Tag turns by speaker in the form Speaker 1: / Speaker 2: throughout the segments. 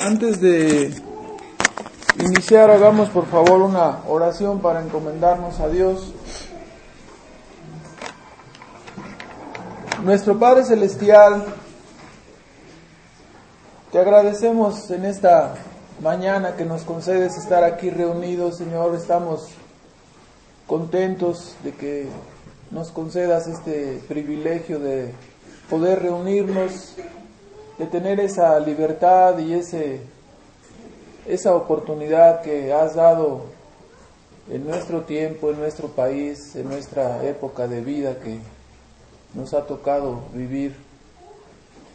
Speaker 1: Antes de iniciar, hagamos por favor una oración para encomendarnos a Dios. Nuestro Padre Celestial, te agradecemos en esta mañana que nos concedes estar aquí reunidos, Señor. Estamos contentos de que nos concedas este privilegio de poder reunirnos de tener esa libertad y ese, esa oportunidad que has dado en nuestro tiempo, en nuestro país, en nuestra época de vida que nos ha tocado vivir,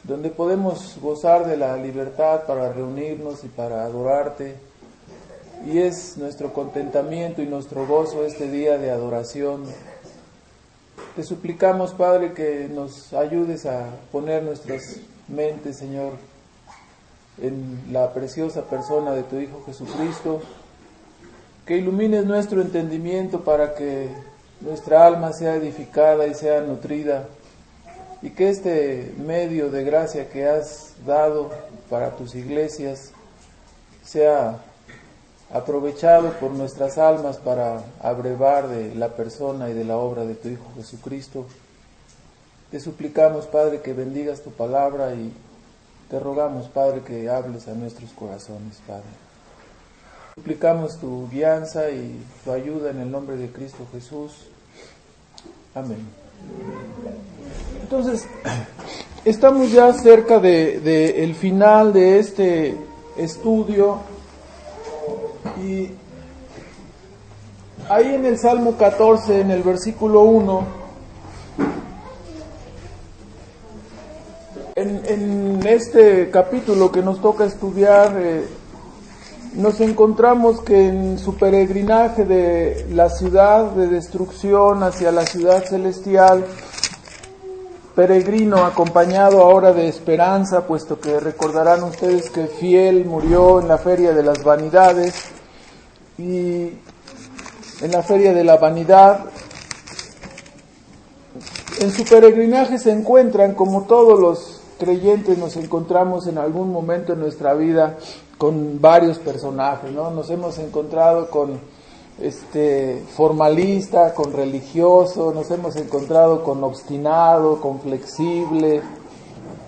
Speaker 1: donde podemos gozar de la libertad para reunirnos y para adorarte. Y es nuestro contentamiento y nuestro gozo este día de adoración. Te suplicamos, Padre, que nos ayudes a poner nuestras mente, Señor, en la preciosa persona de tu Hijo Jesucristo, que ilumines nuestro entendimiento para que nuestra alma sea edificada y sea nutrida, y que este medio de gracia que has dado para tus iglesias sea aprovechado por nuestras almas para abrevar de la persona y de la obra de tu Hijo Jesucristo. Te suplicamos, Padre, que bendigas tu palabra y te rogamos, Padre, que hables a nuestros corazones, Padre. Suplicamos tu guianza y tu ayuda en el nombre de Cristo Jesús. Amén. Entonces, estamos ya cerca del de, el final de este estudio y ahí en el Salmo 14, en el versículo 1, En, este capítulo que nos toca estudiar, eh, nos encontramos que en su peregrinaje de la ciudad de destrucción hacia la ciudad celestial, peregrino acompañado ahora de esperanza, puesto que recordarán ustedes que Fiel murió en la feria de las vanidades y en la feria de la vanidad en su peregrinaje se encuentran como todos los creyentes nos encontramos en algún momento en nuestra vida con varios personajes, ¿no? Nos hemos encontrado con este formalista, con religioso, nos hemos encontrado con obstinado, con flexible.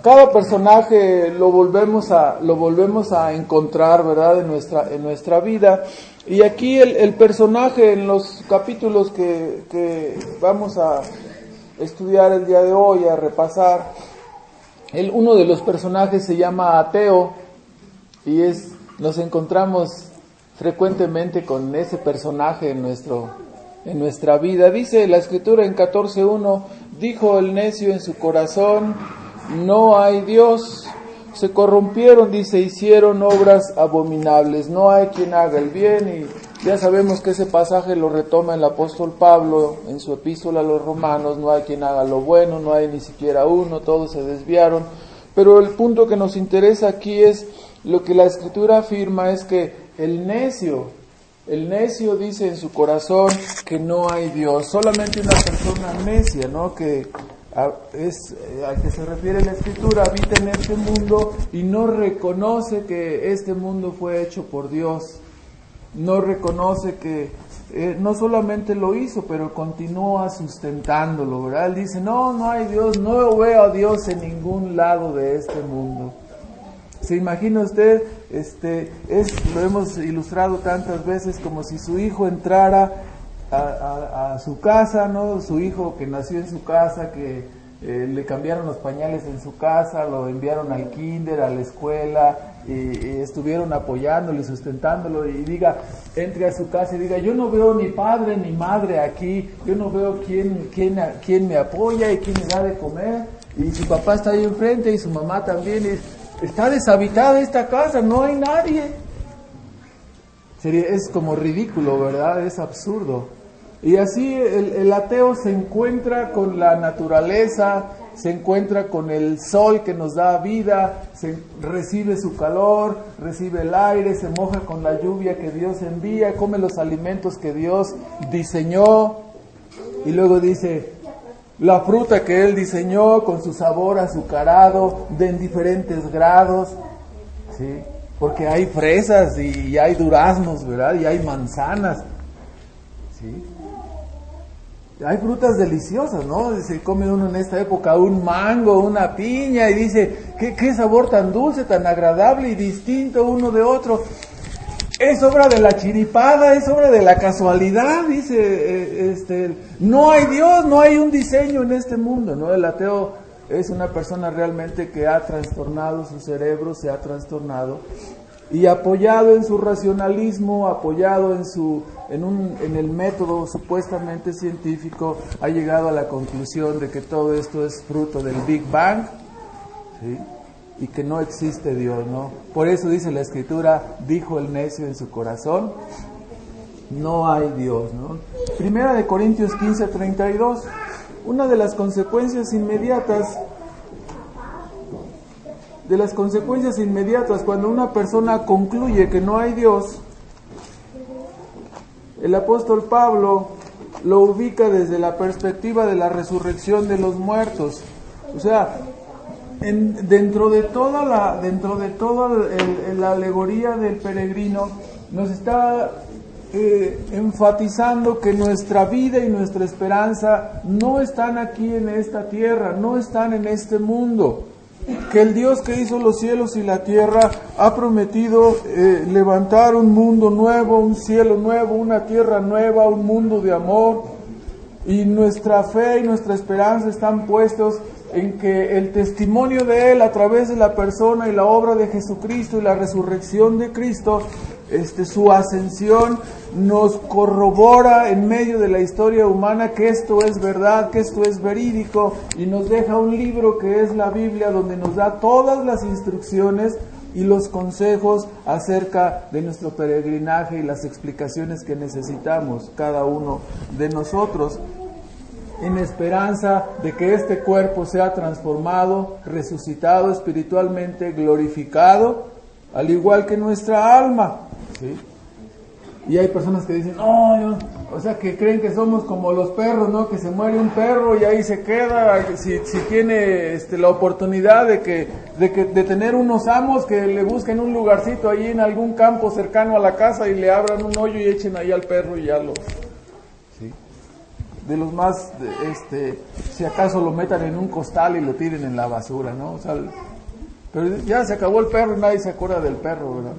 Speaker 1: Cada personaje lo volvemos a lo volvemos a encontrar, ¿verdad? En nuestra en nuestra vida. Y aquí el, personaje en los capítulos que vamos a estudiar el día de hoy, a repasar, uno de los personajes se llama Ateo y es, nos encontramos frecuentemente con ese personaje en, nuestro, en nuestra vida. Dice la escritura en 14.1, dijo el necio en su corazón, no hay Dios. Se corrompieron, dice, hicieron obras abominables. No hay quien haga el bien y ya sabemos que ese pasaje lo retoma el apóstol Pablo en su epístola a los romanos, no hay quien haga lo bueno, no hay ni siquiera uno, todos se desviaron. Pero el punto que nos interesa aquí es lo que la escritura afirma es que el necio, el necio dice en su corazón que no hay Dios, solamente una persona necia, ¿no? Que es eh, a que se refiere la escritura, habita en este mundo y no reconoce que este mundo fue hecho por Dios no reconoce que eh, no solamente lo hizo, pero continúa sustentándolo, ¿verdad? Él dice, no, no hay Dios, no veo a Dios en ningún lado de este mundo. ¿Se imagina usted? Este, es, lo hemos ilustrado tantas veces como si su hijo entrara a, a su casa, ¿no? Su hijo que nació en su casa, que eh, le cambiaron los pañales en su casa, lo enviaron al kinder, a la escuela, y, estuvieron apoyándolo y sustentándolo y diga, entre a su casa y diga, yo no veo ni padre ni madre aquí, yo no veo quién, quién, quién me apoya y quién me da de comer, y su papá está ahí enfrente y su mamá también, está deshabitada esta casa, no hay nadie. Sería, es como ridículo, ¿verdad? Es absurdo. Y así el, ateo se encuentra con la naturaleza, se encuentra con el sol que nos da vida, se, recibe su calor, recibe el aire, se moja con la lluvia que Dios envía, come los alimentos que Dios diseñó y luego dice, la fruta que Él diseñó con su sabor azucarado de en diferentes grados, ¿sí? porque hay fresas y hay duraznos, ¿verdad? Y hay manzanas. ¿Sí? Hay frutas deliciosas, ¿no? Se come uno en esta época un mango, una piña y dice, ¿qué, sabor tan dulce, tan agradable y distinto uno de otro. Es obra de la chiripada, es obra de la casualidad, dice, eh, este, no hay Dios, no hay un diseño en este mundo, ¿no? El ateo es una persona realmente que ha trastornado su cerebro, se ha trastornado y apoyado en su racionalismo, apoyado en su en, un, el método supuestamente científico, ha llegado a la conclusión de que todo esto es fruto del Big Bang, y que no existe Dios, ¿no? Por eso dice la escritura, dijo el necio en su corazón, no hay Dios, ¿no? Primera de Corintios 15, 32, una de las consecuencias inmediatas, de las consecuencias inmediatas cuando una persona concluye que no hay Dios, el apóstol Pablo lo ubica desde la perspectiva de la resurrección de los muertos. O sea, dentro de toda la, dentro de toda la alegoría del peregrino, nos está eh, enfatizando que nuestra vida y nuestra esperanza no están aquí en esta tierra, no están en este mundo. Que el Dios que hizo los cielos y la tierra ha prometido eh, levantar un mundo nuevo, un cielo nuevo, una tierra nueva, un mundo de amor. Y nuestra fe y nuestra esperanza están puestos en que el testimonio de Él a través de la persona y la obra de Jesucristo y la resurrección de Cristo, este, su ascensión nos corrobora en medio de la historia humana que esto es verdad, que esto es verídico y nos deja un libro que es la Biblia donde nos da todas las instrucciones y los consejos acerca de nuestro peregrinaje y las explicaciones que necesitamos cada uno de nosotros en esperanza de que este cuerpo sea transformado, resucitado espiritualmente, glorificado, al igual que nuestra alma. Y hay personas que dicen, no, o sea, que creen que somos como los perros, ¿no? Que se muere un perro y ahí se queda, si, si tiene este, la oportunidad de que, de que, de tener unos amos que le busquen un lugarcito ahí en algún campo cercano a la casa y le abran un hoyo y echen ahí al perro y ya lo, de los más, este, si acaso lo metan en un costal y lo tiren en la basura, ¿no? O sea, pero ya se acabó el perro y nadie se acuerda del perro, ¿verdad?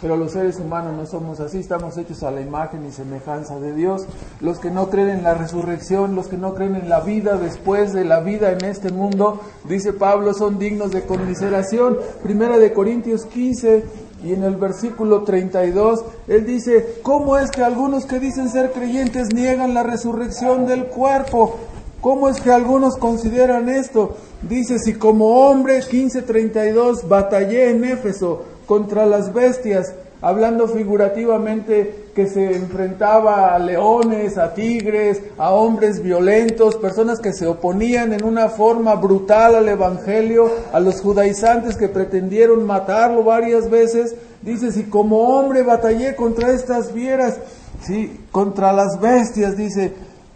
Speaker 1: Pero los seres humanos no somos así, estamos hechos a la imagen y semejanza de Dios. Los que no creen en la resurrección, los que no creen en la vida después de la vida en este mundo, dice Pablo, son dignos de conmiseración. Primera de Corintios 15, y en el versículo 32, él dice, ¿cómo es que algunos que dicen ser creyentes niegan la resurrección del cuerpo? ¿Cómo es que algunos consideran esto? Dice, si como hombre, 1532, batallé en Éfeso contra las bestias, hablando figurativamente que se enfrentaba a leones, a tigres, a hombres violentos, personas que se oponían en una forma brutal al Evangelio, a los judaizantes que pretendieron matarlo varias veces. Dice, si como hombre batallé contra estas fieras, sí, contra las bestias, dice,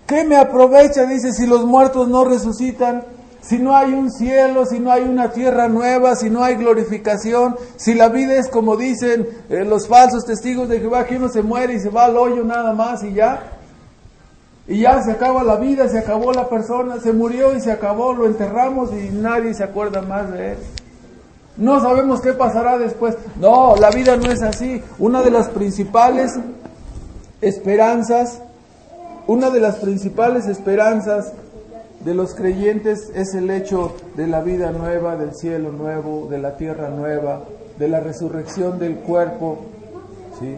Speaker 1: ¿qué me aprovecha? Dice, si los muertos no resucitan si no hay un cielo, si no hay una tierra nueva, si no hay glorificación, si la vida es como dicen eh, los falsos testigos de Jehová, que uno se muere y se va al hoyo nada más y ya. Y ya se acaba la vida, se acabó la persona, se murió y se acabó, lo enterramos y nadie se acuerda más de él. No sabemos qué pasará después. No, la vida no es así. Una de las principales esperanzas, una de las principales esperanzas de los creyentes es el hecho de la vida nueva, del cielo nuevo, de la tierra nueva, de la resurrección del cuerpo. ¿sí?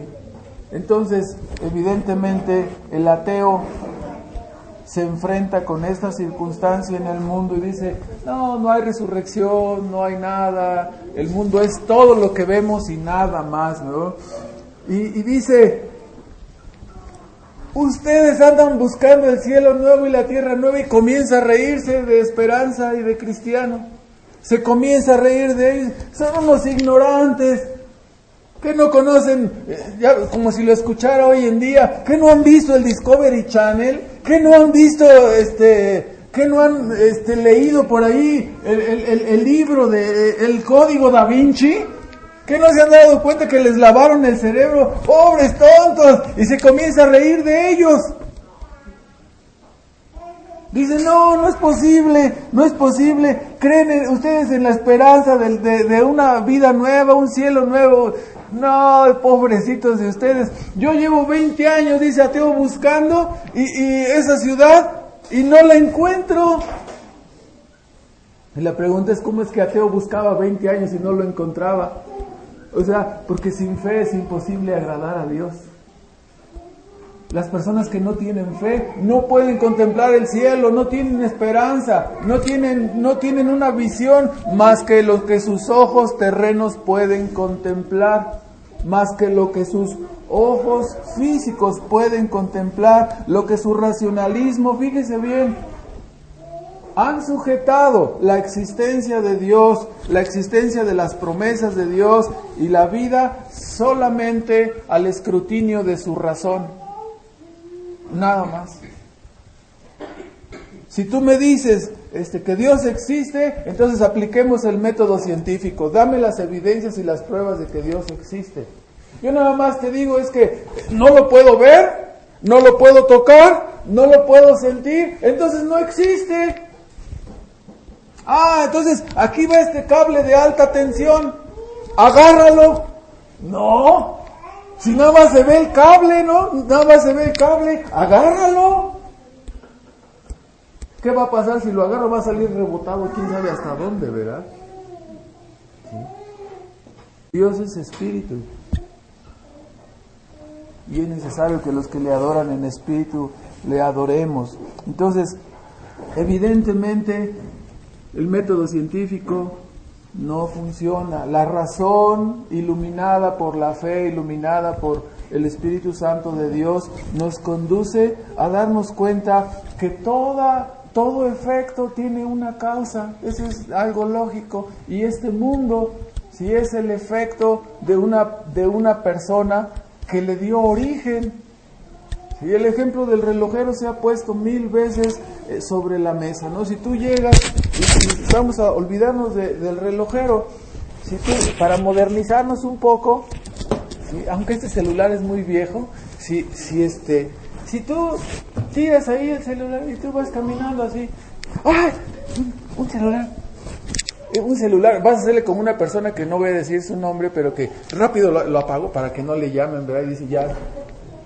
Speaker 1: Entonces, evidentemente, el ateo se enfrenta con esta circunstancia en el mundo y dice, no, no hay resurrección, no hay nada, el mundo es todo lo que vemos y nada más, ¿no? Y, y dice, Ustedes andan buscando el cielo nuevo y la tierra nueva y comienza a reírse de esperanza y de cristiano. Se comienza a reír de ellos. Son unos ignorantes que no conocen, eh, como si lo escuchara hoy en día, que no han visto el Discovery Channel, que no han visto este, que no han este, leído por ahí el, el libro de El Código da Vinci. ¿Qué no se han dado cuenta que les lavaron el cerebro? Pobres tontos. Y se comienza a reír de ellos. Dice, no, no es posible, no es posible. Creen ustedes en la esperanza de, una vida nueva, un cielo nuevo. No, pobrecitos de ustedes. Yo llevo 20 años, dice Ateo, buscando y, y esa ciudad y no la encuentro. Y la pregunta es, ¿cómo es que Ateo buscaba 20 años y no lo encontraba? O sea, porque sin fe es imposible agradar a Dios. Las personas que no tienen fe no pueden contemplar el cielo, no tienen esperanza, no tienen, no tienen una visión más que lo que sus ojos terrenos pueden contemplar, más que lo que sus ojos físicos pueden contemplar, lo que su racionalismo, fíjese bien, han sujetado la existencia de Dios, la existencia de las promesas de Dios y la vida solamente al escrutinio de su razón. Nada más. Si tú me dices este, que Dios existe, entonces apliquemos el método científico. Dame las evidencias y las pruebas de que Dios existe. Yo nada más te digo es que no lo puedo ver, no lo puedo tocar, no lo puedo sentir, entonces no existe. Ah, entonces aquí va este cable de alta tensión, agárralo. No, si nada más se ve el cable, ¿no? Nada más se ve el cable, agárralo. ¿Qué va a pasar si lo agarro? Va a salir rebotado, quién sabe hasta dónde, ¿verdad? Dios es espíritu. Y es necesario que los que le adoran en espíritu le adoremos. Entonces, evidentemente, el método científico no funciona. La razón iluminada por la fe, iluminada por el Espíritu Santo de Dios, nos conduce a darnos cuenta que toda, todo efecto tiene una causa. Eso es algo lógico. Y este mundo, si es el efecto de una, de una persona que le dio origen, y el ejemplo del relojero se ha puesto mil veces eh, sobre la mesa, ¿no? Si tú llegas, vamos a olvidarnos del relojero, tú, para modernizarnos un poco, aunque este celular es muy viejo, si, si, este, si tú tiras ahí el celular y tú vas caminando así, ¡ay! Un, celular, eh, un celular, vas a hacerle como una persona que no voy a decir su nombre, pero que rápido lo, apago para que no le llamen, ¿verdad? Y dice, ya,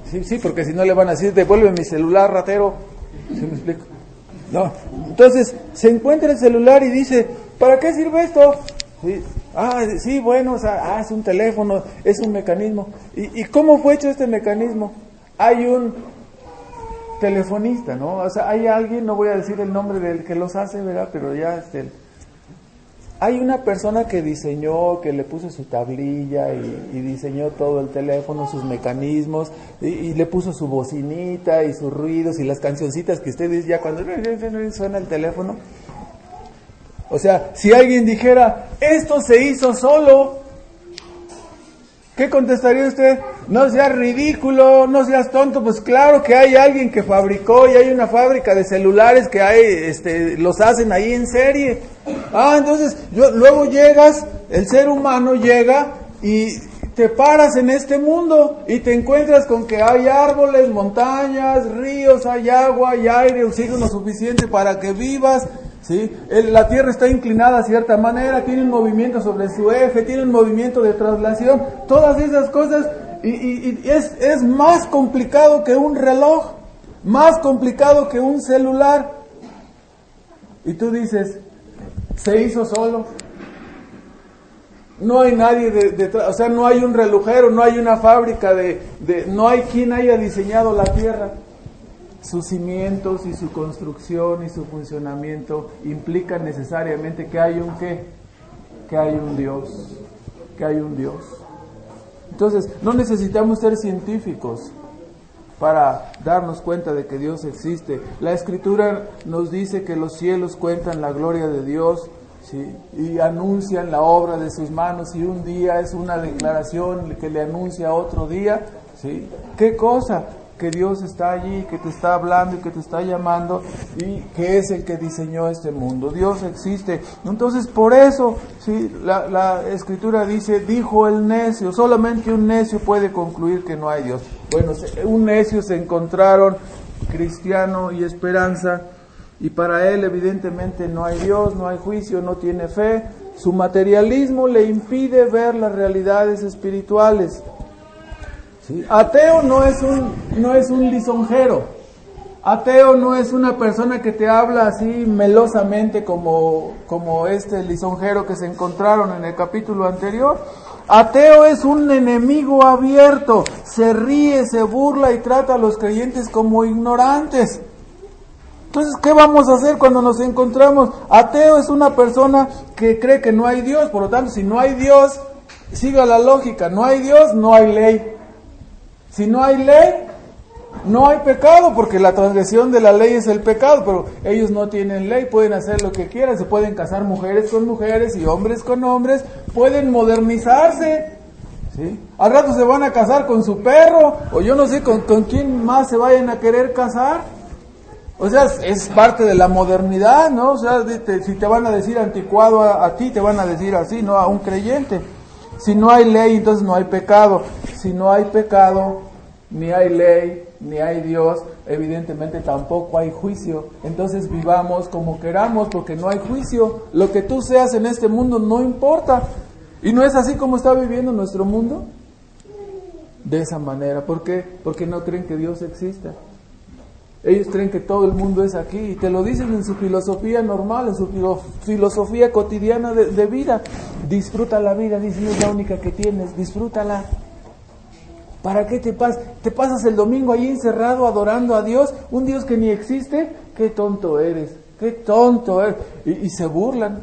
Speaker 1: Sí, sí, porque si no le van a decir, devuelve mi celular, ratero. ¿Sí me explico? No. Entonces, se encuentra el celular y dice, ¿para qué sirve esto? Sí. Ah, sí, bueno, o sea, ah, es un teléfono, es un mecanismo. ¿Y, ¿Y cómo fue hecho este mecanismo? Hay un telefonista, ¿no? O sea, hay alguien, no voy a decir el nombre del que los hace, ¿verdad? Pero ya, este, hay una persona que diseñó, que le puso su tablilla y, diseñó todo el teléfono, sus mecanismos, y, le puso su bocinita y sus ruidos y las cancioncitas que ustedes ya cuando suena el teléfono. O sea, si alguien dijera, esto se hizo solo, ¿qué contestaría usted? No seas ridículo, no seas tonto, pues claro que hay alguien que fabricó y hay una fábrica de celulares que hay, este, los hacen ahí en serie. Ah, entonces luego llegas, el ser humano llega y te paras en este mundo y te encuentras con que hay árboles, montañas, ríos, hay agua, hay aire, oxígeno suficiente para que vivas. ¿Sí? La Tierra está inclinada a cierta manera, tiene un movimiento sobre su eje, tiene un movimiento de traslación, todas esas cosas y, es, es más complicado que un reloj, más complicado que un celular. Y tú dices, se hizo solo. No hay nadie detrás, o sea, no hay un relojero, no hay una fábrica de, de, no hay quien haya diseñado la tierra. Sus cimientos y su construcción y su funcionamiento implican necesariamente que hay un qué, que hay un Dios, que hay un Dios. Entonces, no necesitamos ser científicos para darnos cuenta de que Dios existe. La escritura nos dice que los cielos cuentan la gloria de Dios y anuncian la obra de sus manos y un día es una declaración que le anuncia otro día. ¿sí? ¿Qué cosa? Que Dios está allí, que te está hablando y que te está llamando y que es el que diseñó este mundo. Dios existe. Entonces, por eso, sí, la, la escritura dice, dijo el necio, solamente un necio puede concluir que no hay Dios. Bueno, un necio se encontraron cristiano y esperanza y para él evidentemente no hay Dios, no hay juicio, no tiene fe. Su materialismo le impide ver las realidades espirituales. Ateo no es un, no es un lisonjero. Ateo no es una persona que te habla así melosamente como, como este lisonjero que se encontraron en el capítulo anterior. Ateo es un enemigo abierto, se ríe, se burla y trata a los creyentes como ignorantes. Entonces, ¿qué vamos a hacer cuando nos encontramos? Ateo es una persona que cree que no hay Dios, por lo tanto, si no hay Dios, siga la lógica, no hay Dios, no hay ley. Si no hay ley, no hay pecado, porque la transgresión de la ley es el pecado, pero ellos no tienen ley, pueden hacer lo que quieran, se pueden casar mujeres con mujeres y hombres con hombres, pueden modernizarse. ¿sí? Al rato se van a casar con su perro, o yo no sé con, con quién más se vayan a querer casar. O sea, es parte de la modernidad, ¿no? O sea, si te van a decir anticuado a ti, te van a decir así, ¿no? A un creyente. Si no hay ley, entonces no hay pecado. Si no hay pecado, ni hay ley, ni hay Dios, evidentemente tampoco hay juicio. Entonces vivamos como queramos porque no hay juicio. Lo que tú seas en este mundo no importa. ¿Y no es así como está viviendo nuestro mundo? De esa manera. ¿Por qué? Porque no creen que Dios exista. Ellos creen que todo el mundo es aquí y te lo dicen en su filosofía normal, en su filosofía cotidiana de, vida. Disfruta la vida, dice, es la única que tienes, disfrútala. ¿Para qué te pasas? ¿Te pasas el domingo ahí encerrado adorando a Dios? Un Dios que ni existe. Qué tonto eres, qué tonto eres. Y, se burlan.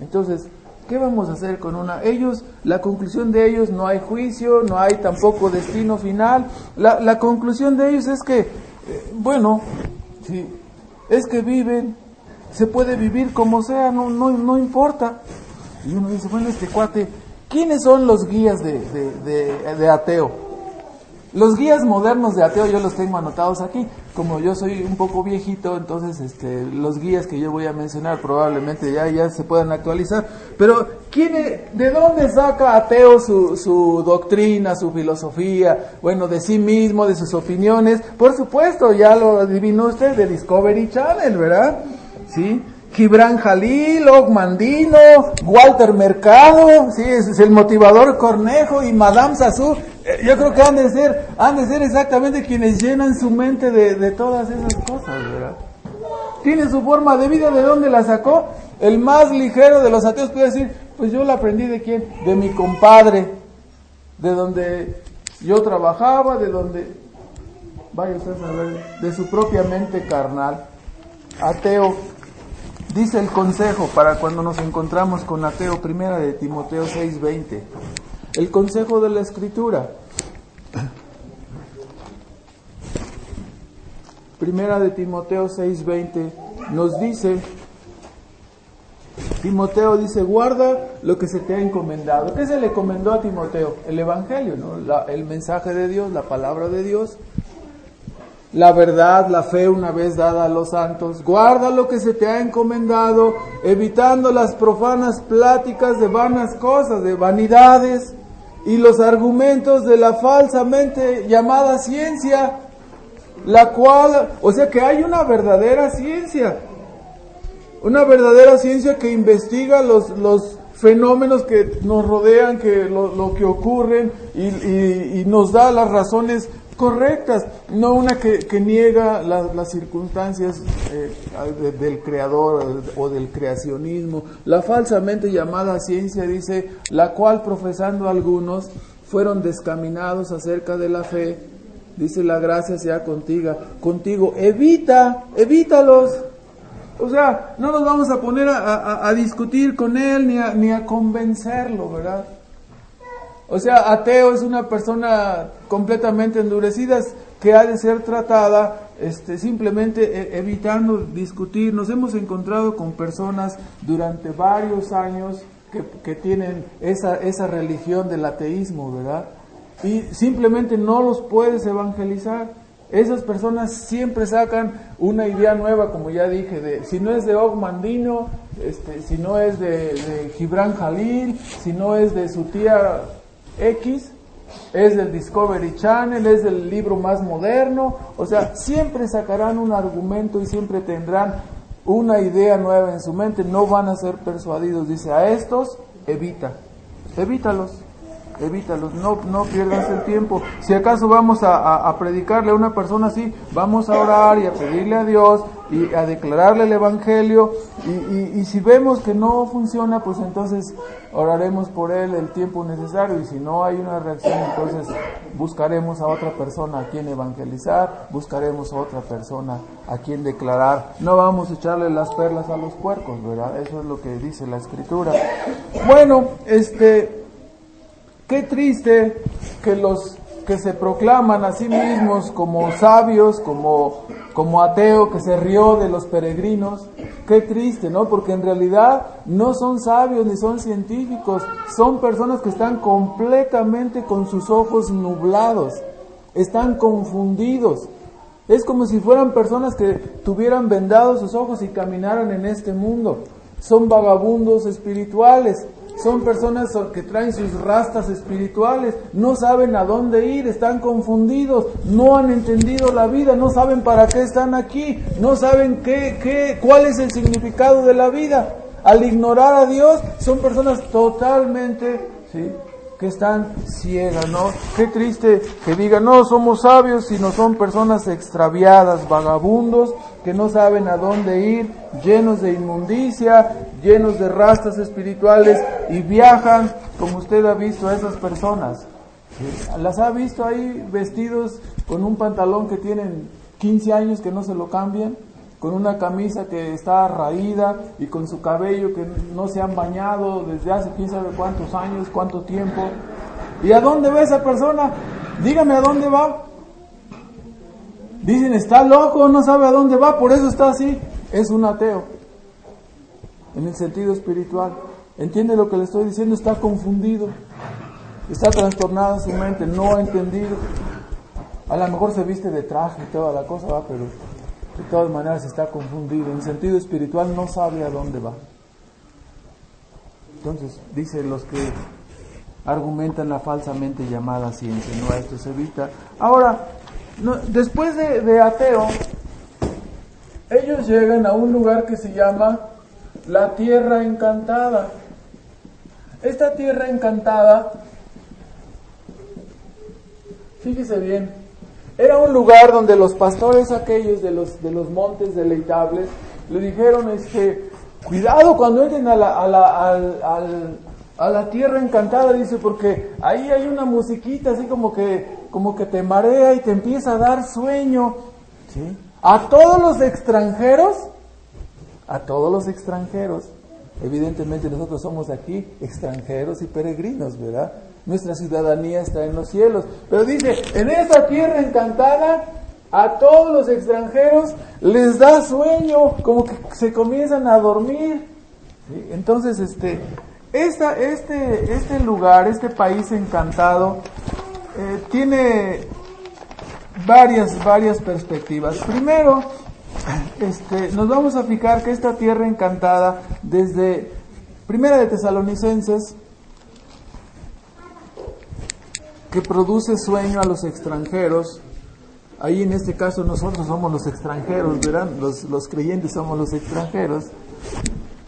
Speaker 1: Entonces, ¿qué vamos a hacer con una? Ellos, la conclusión de ellos, no hay juicio, no hay tampoco destino final. La, la conclusión de ellos es que, eh, bueno, sí, es que viven, se puede vivir como sea, no, no, no importa. Y uno dice, bueno, este cuate ¿Quiénes son los guías de, ateo? Los guías modernos de ateo yo los tengo anotados aquí. Como yo soy un poco viejito, entonces este, los guías que yo voy a mencionar probablemente ya, ya se puedan actualizar. Pero ¿quién ¿de dónde saca ateo su, su doctrina, su filosofía? Bueno, de sí mismo, de sus opiniones. Por supuesto, ya lo adivinó usted, de Discovery Channel, ¿verdad? ¿Sí? Gibran Jalil, Ogmandino, Walter Mercado, sí, es el motivador Cornejo y Madame Sassou. Eh, yo creo que han de ser, han de ser exactamente quienes llenan su mente de, todas esas cosas, ¿verdad? Tiene su forma de vida, ¿de dónde la sacó? El más ligero de los ateos puede decir, pues yo la aprendí de quién? De mi compadre, de donde yo trabajaba, de donde, vaya usted a ver, de su propia mente carnal, ateo. Dice el consejo para cuando nos encontramos con ateo, primera de Timoteo 6:20. El consejo de la escritura. Primera de Timoteo 6:20 nos dice, Timoteo dice, guarda lo que se te ha encomendado. ¿Qué se le encomendó a Timoteo? El Evangelio, ¿no? el mensaje de Dios, la palabra de Dios la verdad, la fe una vez dada a los santos. Guarda lo que se te ha encomendado, evitando las profanas pláticas de vanas cosas, de vanidades y los argumentos de la falsamente llamada ciencia, la cual, o sea que hay una verdadera ciencia, una verdadera ciencia que investiga los, los fenómenos que nos rodean, que lo, que ocurren y, y nos da las razones correctas, no una que, niega las circunstancias eh, del creador o del creacionismo. La falsamente llamada ciencia dice, la cual profesando algunos fueron descaminados acerca de la fe, dice la gracia sea contigo, contigo, evita, evítalos. O sea, no nos vamos a poner a, discutir con él ni ni a convencerlo, ¿verdad? O sea, ateo es una persona completamente endurecida que ha de ser tratada este, simplemente e, evitando discutir. Nos hemos encontrado con personas durante varios años que, que tienen esa, esa religión del ateísmo, ¿verdad? y simplemente no los puedes evangelizar. Esas personas siempre sacan una idea nueva, como ya dije, de si no es de Og Mandino, este, si no es de, de Gibran Jalil, si no es de su tía X, es del Discovery Channel, es del libro más moderno, o sea, siempre sacarán un argumento y siempre tendrán una idea nueva en su mente, no van a ser persuadidos, dice, a estos evita, evítalos evítalos, no, no pierdas el tiempo. Si acaso vamos a, predicarle a una persona así, vamos a orar y a pedirle a Dios y a declararle el Evangelio y, y, si vemos que no funciona, pues entonces oraremos por él el tiempo necesario y si no hay una reacción, entonces buscaremos a otra persona a quien evangelizar, buscaremos a otra persona a quien declarar. No vamos a echarle las perlas a los puercos, ¿verdad? Eso es lo que dice la escritura. Bueno, este Qué triste que los que se proclaman a sí mismos como sabios, como, como ateo, que se rió de los peregrinos. Qué triste, ¿no? Porque en realidad no son sabios ni son científicos, son personas que están completamente con sus ojos nublados, están confundidos. Es como si fueran personas que tuvieran vendados sus ojos y caminaran en este mundo. Son vagabundos espirituales son personas que traen sus rastas espirituales, no saben a dónde ir, están confundidos, no han entendido la vida, no saben para qué están aquí, no saben qué, qué, cuál es el significado de la vida. Al ignorar a Dios, son personas totalmente, ¿sí? que están ciegas, ¿no? Qué triste que digan, no somos sabios, sino son personas extraviadas, vagabundos, que no saben a dónde ir, llenos de inmundicia, llenos de rastas espirituales y viajan, como usted ha visto a esas personas. Las ha visto ahí vestidos con un pantalón que tienen 15 años que no se lo cambian con una camisa que está raída y con su cabello que no se han bañado desde hace quién sabe cuántos años, cuánto tiempo. ¿Y a dónde va esa persona? Dígame a dónde va. Dicen, está loco, no sabe a dónde va, por eso está así. Es un ateo, en el sentido espiritual. ¿Entiende lo que le estoy diciendo? Está confundido, está trastornada su mente, no ha entendido. A lo mejor se viste de traje y toda la cosa, va, pero de todas maneras está confundido. En sentido espiritual no sabe a dónde va. Entonces, dice los que argumentan la falsamente llamada ciencia, no a esto se evita. Ahora, después de, de ateo, ellos llegan a un lugar que se llama la tierra encantada. Esta tierra encantada, fíjese bien, era un lugar donde los pastores aquellos de los, de los montes deleitables le dijeron, este, cuidado cuando entren a la, a la, a la tierra encantada, dice, porque ahí hay una musiquita así como que, como que te marea y te empieza a dar sueño. ¿Sí? A todos los extranjeros, a todos los extranjeros, evidentemente nosotros somos aquí extranjeros y peregrinos, ¿verdad? nuestra ciudadanía está en los cielos. Pero dice, en esta tierra encantada, a todos los extranjeros les da sueño, como que se comienzan a dormir. Entonces, este, esta, este, este lugar, este país encantado, eh, tiene varias, varias perspectivas. Primero, este, nos vamos a fijar que esta tierra encantada, desde Primera de Tesalonicenses, que produce sueño a los extranjeros. Ahí en este caso nosotros somos los extranjeros, verán, los, los creyentes somos los extranjeros.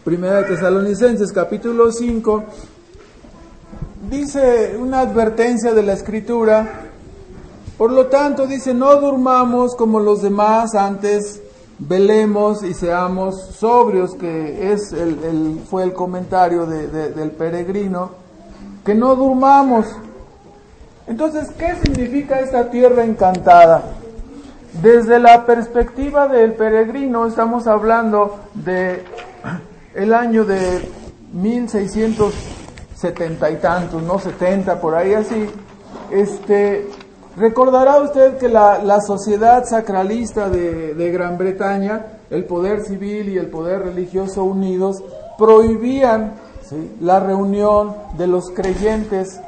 Speaker 1: Primera de Tesalonicenses capítulo 5 dice una advertencia de la escritura. Por lo tanto dice, no durmamos como los demás antes, velemos y seamos sobrios, que es el, fue el comentario del peregrino, que no durmamos entonces, ¿qué significa esta tierra encantada? Desde la perspectiva del peregrino estamos hablando de el año de 1670 y tantos, no 70 por ahí así. Este, recordará usted que la, sociedad sacralista de, Gran Bretaña, el poder civil y el poder religioso unidos, prohibían la reunión de los creyentes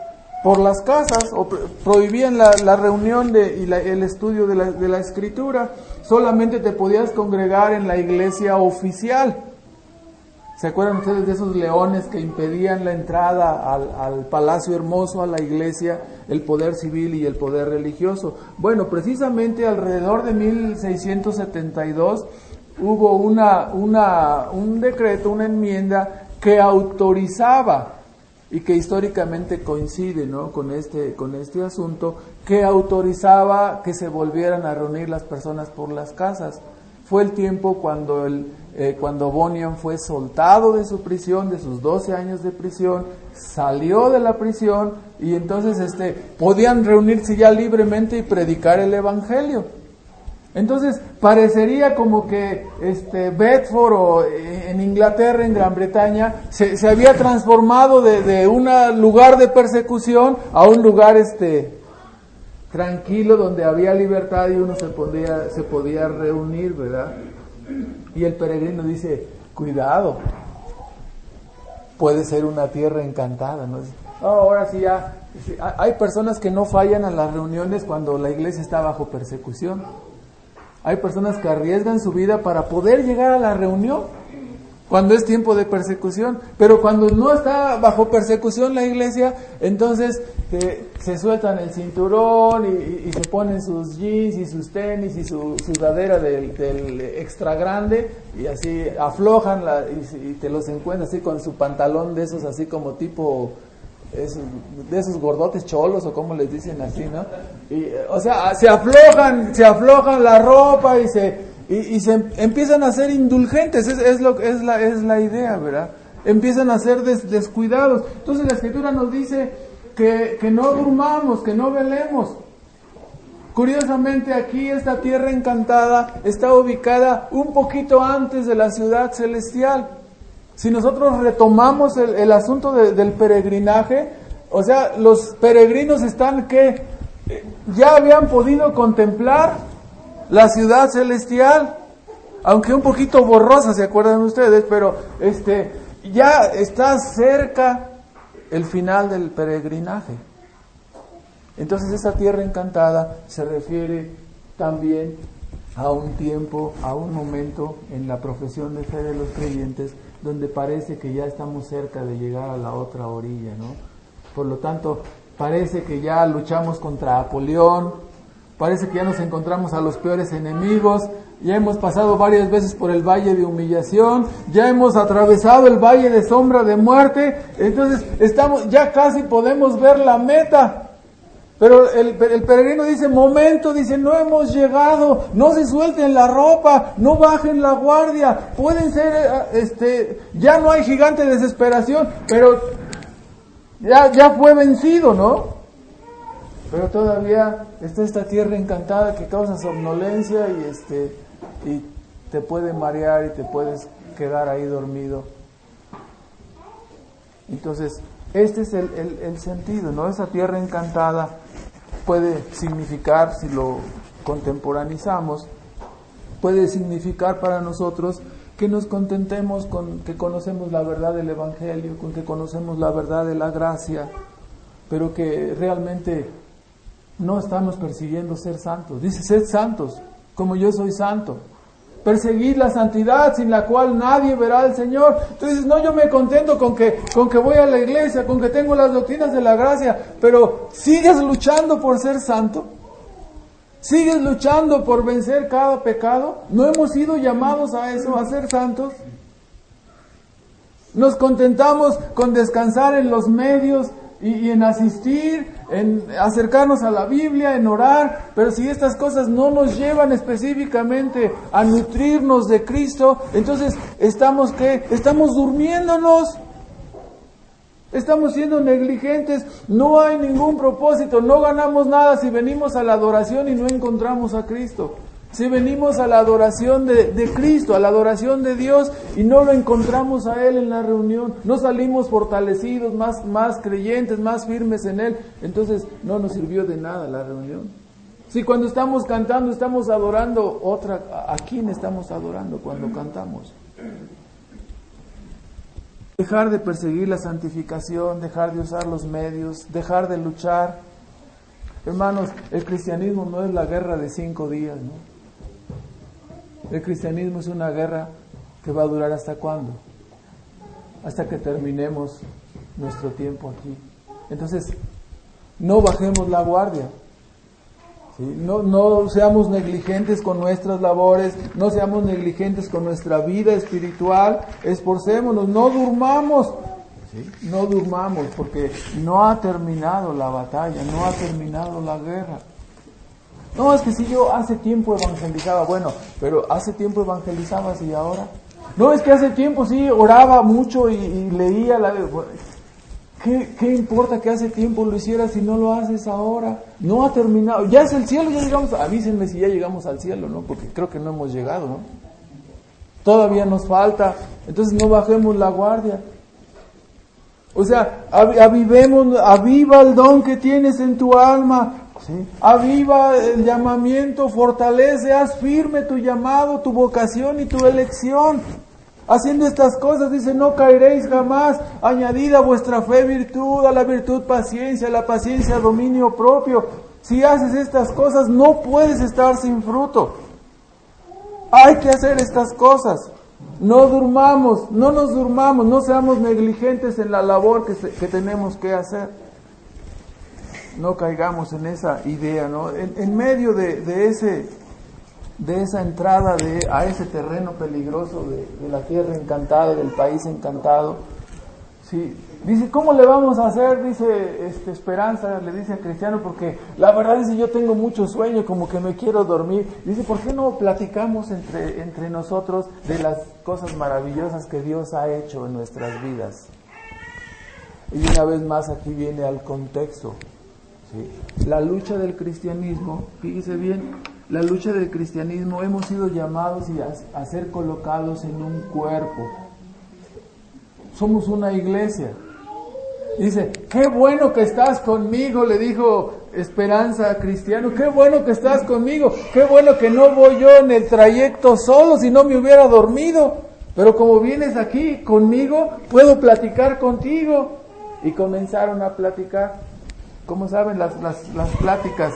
Speaker 1: por las casas o prohibían la, reunión de, y el estudio de la, de la escritura. Solamente te podías congregar en la iglesia oficial. ¿Se acuerdan ustedes de esos leones que impedían la entrada al, al, palacio hermoso, a la iglesia, el poder civil y el poder religioso? Bueno, precisamente alrededor de 1672 hubo una, un decreto, una enmienda que autorizaba y que históricamente coincide ¿no? con, este, con este asunto, que autorizaba que se volvieran a reunir las personas por las casas. Fue el tiempo cuando, el, eh, cuando Bonian fue soltado de su prisión, de sus 12 años de prisión, salió de la prisión y entonces este, podían reunirse ya libremente y predicar el Evangelio. Entonces, parecería como que este, Bedford o eh, en Inglaterra, en Gran Bretaña, se, se había transformado de, de un lugar de persecución a un lugar este, tranquilo donde había libertad y uno se podía, se podía reunir, ¿verdad? Y el peregrino dice, cuidado, puede ser una tierra encantada, ¿no? Oh, ahora sí ya, hay personas que no fallan a las reuniones cuando la iglesia está bajo persecución. Hay personas que arriesgan su vida para poder llegar a la reunión cuando es tiempo de persecución. Pero cuando no está bajo persecución la iglesia, entonces eh, se sueltan el cinturón y, se ponen sus jeans y sus tenis y su sudadera del, extra grande y así aflojan la, y, te los encuentras así con su pantalón de esos así como tipo de esos gordotes cholos o como les dicen así, ¿no? Y, o sea, se aflojan, se aflojan la ropa y se, y, se empiezan a ser indulgentes, es, es, lo, es, la, es la idea, ¿verdad? Empiezan a ser descuidados. Entonces la escritura nos dice que, que no durmamos, que no velemos. Curiosamente aquí esta tierra encantada está ubicada un poquito antes de la ciudad celestial. Si nosotros retomamos el, asunto del peregrinaje, o sea, los peregrinos están que ya habían podido contemplar la ciudad celestial, aunque un poquito borrosa, ¿se acuerdan ustedes? Pero este, ya está cerca el final del peregrinaje. Entonces esa tierra encantada se refiere también a un tiempo, a un momento en la profesión de fe de los creyentes donde parece que ya estamos cerca de llegar a la otra orilla, ¿no? Por lo tanto, parece que ya luchamos contra Apolión, parece que ya nos encontramos a los peores enemigos, ya hemos pasado varias veces por el valle de humillación, ya hemos atravesado el valle de sombra de muerte, entonces estamos, ya casi podemos ver la meta. Pero el, peregrino dice, momento, dice, no hemos llegado, no se suelten la ropa, no bajen la guardia, pueden ser, eh, este, ya no hay gigante de desesperación, pero ya, ya fue vencido, ¿no? Pero todavía está esta tierra encantada que causa somnolencia y este, y te puede marear y te puedes quedar ahí dormido. Entonces, este es el, el sentido, ¿no? Esa tierra encantada puede significar, si lo contemporanizamos, puede significar para nosotros que nos contentemos con que conocemos la verdad del Evangelio, con que conocemos la verdad de la gracia, pero que realmente no estamos persiguiendo ser santos. Dice, sed santos, como yo soy santo. Perseguir la santidad sin la cual nadie verá al Señor. Entonces, no, yo me contento con que, con que voy a la iglesia, con que tengo las doctrinas de la gracia, pero ¿sigues luchando por ser santo? ¿Sigues luchando por vencer cada pecado? ¿No hemos sido llamados a eso, a ser santos? Nos contentamos con descansar en los medios y, en asistir, en acercarnos a la Biblia, en orar, pero si estas cosas no nos llevan específicamente a nutrirnos de Cristo, entonces estamos que estamos durmiéndonos. Estamos siendo negligentes, no hay ningún propósito, no ganamos nada si venimos a la adoración y no encontramos a Cristo. Si venimos a la adoración de, Cristo, a la adoración de Dios y no lo encontramos a Él en la reunión, no salimos fortalecidos, más, más creyentes, más firmes en Él, entonces no nos sirvió de nada la reunión. Si cuando estamos cantando estamos adorando otra, ¿a quién estamos adorando cuando cantamos? Dejar de perseguir la santificación, dejar de usar los medios, dejar de luchar. Hermanos, el cristianismo no es la guerra de cinco días, ¿no? El cristianismo es una guerra que va a durar hasta cuándo? Hasta que terminemos nuestro tiempo aquí. Entonces, no bajemos la guardia. No, no seamos negligentes con nuestras labores, no seamos negligentes con nuestra vida espiritual, esforcémonos, no durmamos, no durmamos porque no ha terminado la batalla, no ha terminado la guerra. No, es que si yo hace tiempo evangelizaba, bueno, pero hace tiempo evangelizabas y ahora. No, es que hace tiempo sí oraba mucho y, leía la... ¿Qué, importa que hace tiempo lo hicieras si no lo haces ahora? No ha terminado. Ya es el cielo, ya llegamos. Avísenme si ya llegamos al cielo, ¿no? Porque creo que no hemos llegado, ¿no? Todavía nos falta. Entonces no bajemos la guardia. O sea, avivemos, aviva el don que tienes en tu alma. Aviva el llamamiento, fortalece, haz firme tu llamado, tu vocación y tu elección. Haciendo estas cosas, dice, no caeréis jamás. Añadida vuestra fe virtud, a la virtud paciencia, a la paciencia dominio propio. Si haces estas cosas, no puedes estar sin fruto. Hay que hacer estas cosas. No durmamos, no nos durmamos, no seamos negligentes en la labor que tenemos que hacer. No caigamos en esa idea, ¿no? En, medio de, de ese de esa entrada de, a ese terreno peligroso de, la tierra encantada, del país encantado. Sí. Dice, ¿cómo le vamos a hacer? Dice este, Esperanza, le dice a Cristiano, porque la verdad es que yo tengo mucho sueño, como que me quiero dormir. Dice, ¿por qué no platicamos entre, entre nosotros de las cosas maravillosas que Dios ha hecho en nuestras vidas? Y una vez más aquí viene al contexto. La lucha del cristianismo, fíjese bien, la lucha del cristianismo hemos sido llamados a, ser colocados en un cuerpo. Somos una iglesia. Dice, qué bueno que estás conmigo, le dijo Esperanza Cristiano, qué bueno que estás conmigo, qué bueno que no voy yo en el trayecto solo, si no me hubiera dormido, pero como vienes aquí conmigo, puedo platicar contigo. Y comenzaron a platicar. Como saben, las, las, las pláticas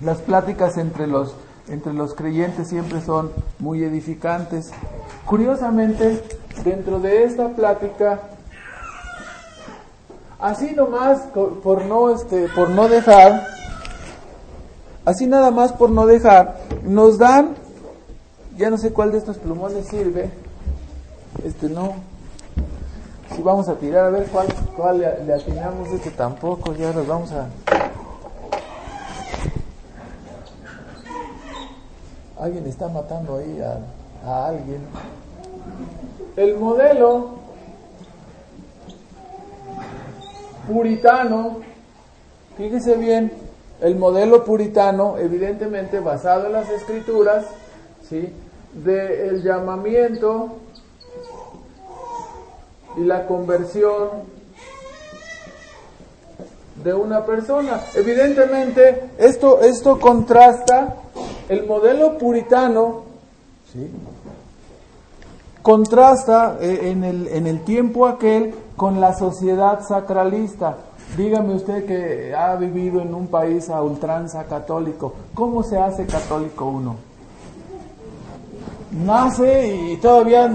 Speaker 1: las pláticas entre los, entre los creyentes siempre son muy edificantes. Curiosamente, dentro de esta plática, así nomás por no, este, por no dejar, así nada más por no dejar, nos dan, ya no sé cuál de estos plumones sirve, este no, si vamos a tirar a ver cuál, cuál le, le atinamos, este tampoco, ya los vamos a... alguien está matando ahí a, alguien. El modelo puritano, fíjese bien, el modelo puritano, evidentemente basado en las escrituras, ¿sí? del llamamiento y la conversión de una persona. Evidentemente, esto, esto contrasta el modelo puritano contrasta eh, en, el, en el tiempo aquel con la sociedad sacralista. Dígame usted que ha vivido en un país a ultranza católico. ¿Cómo se hace católico uno? Nace y todavía,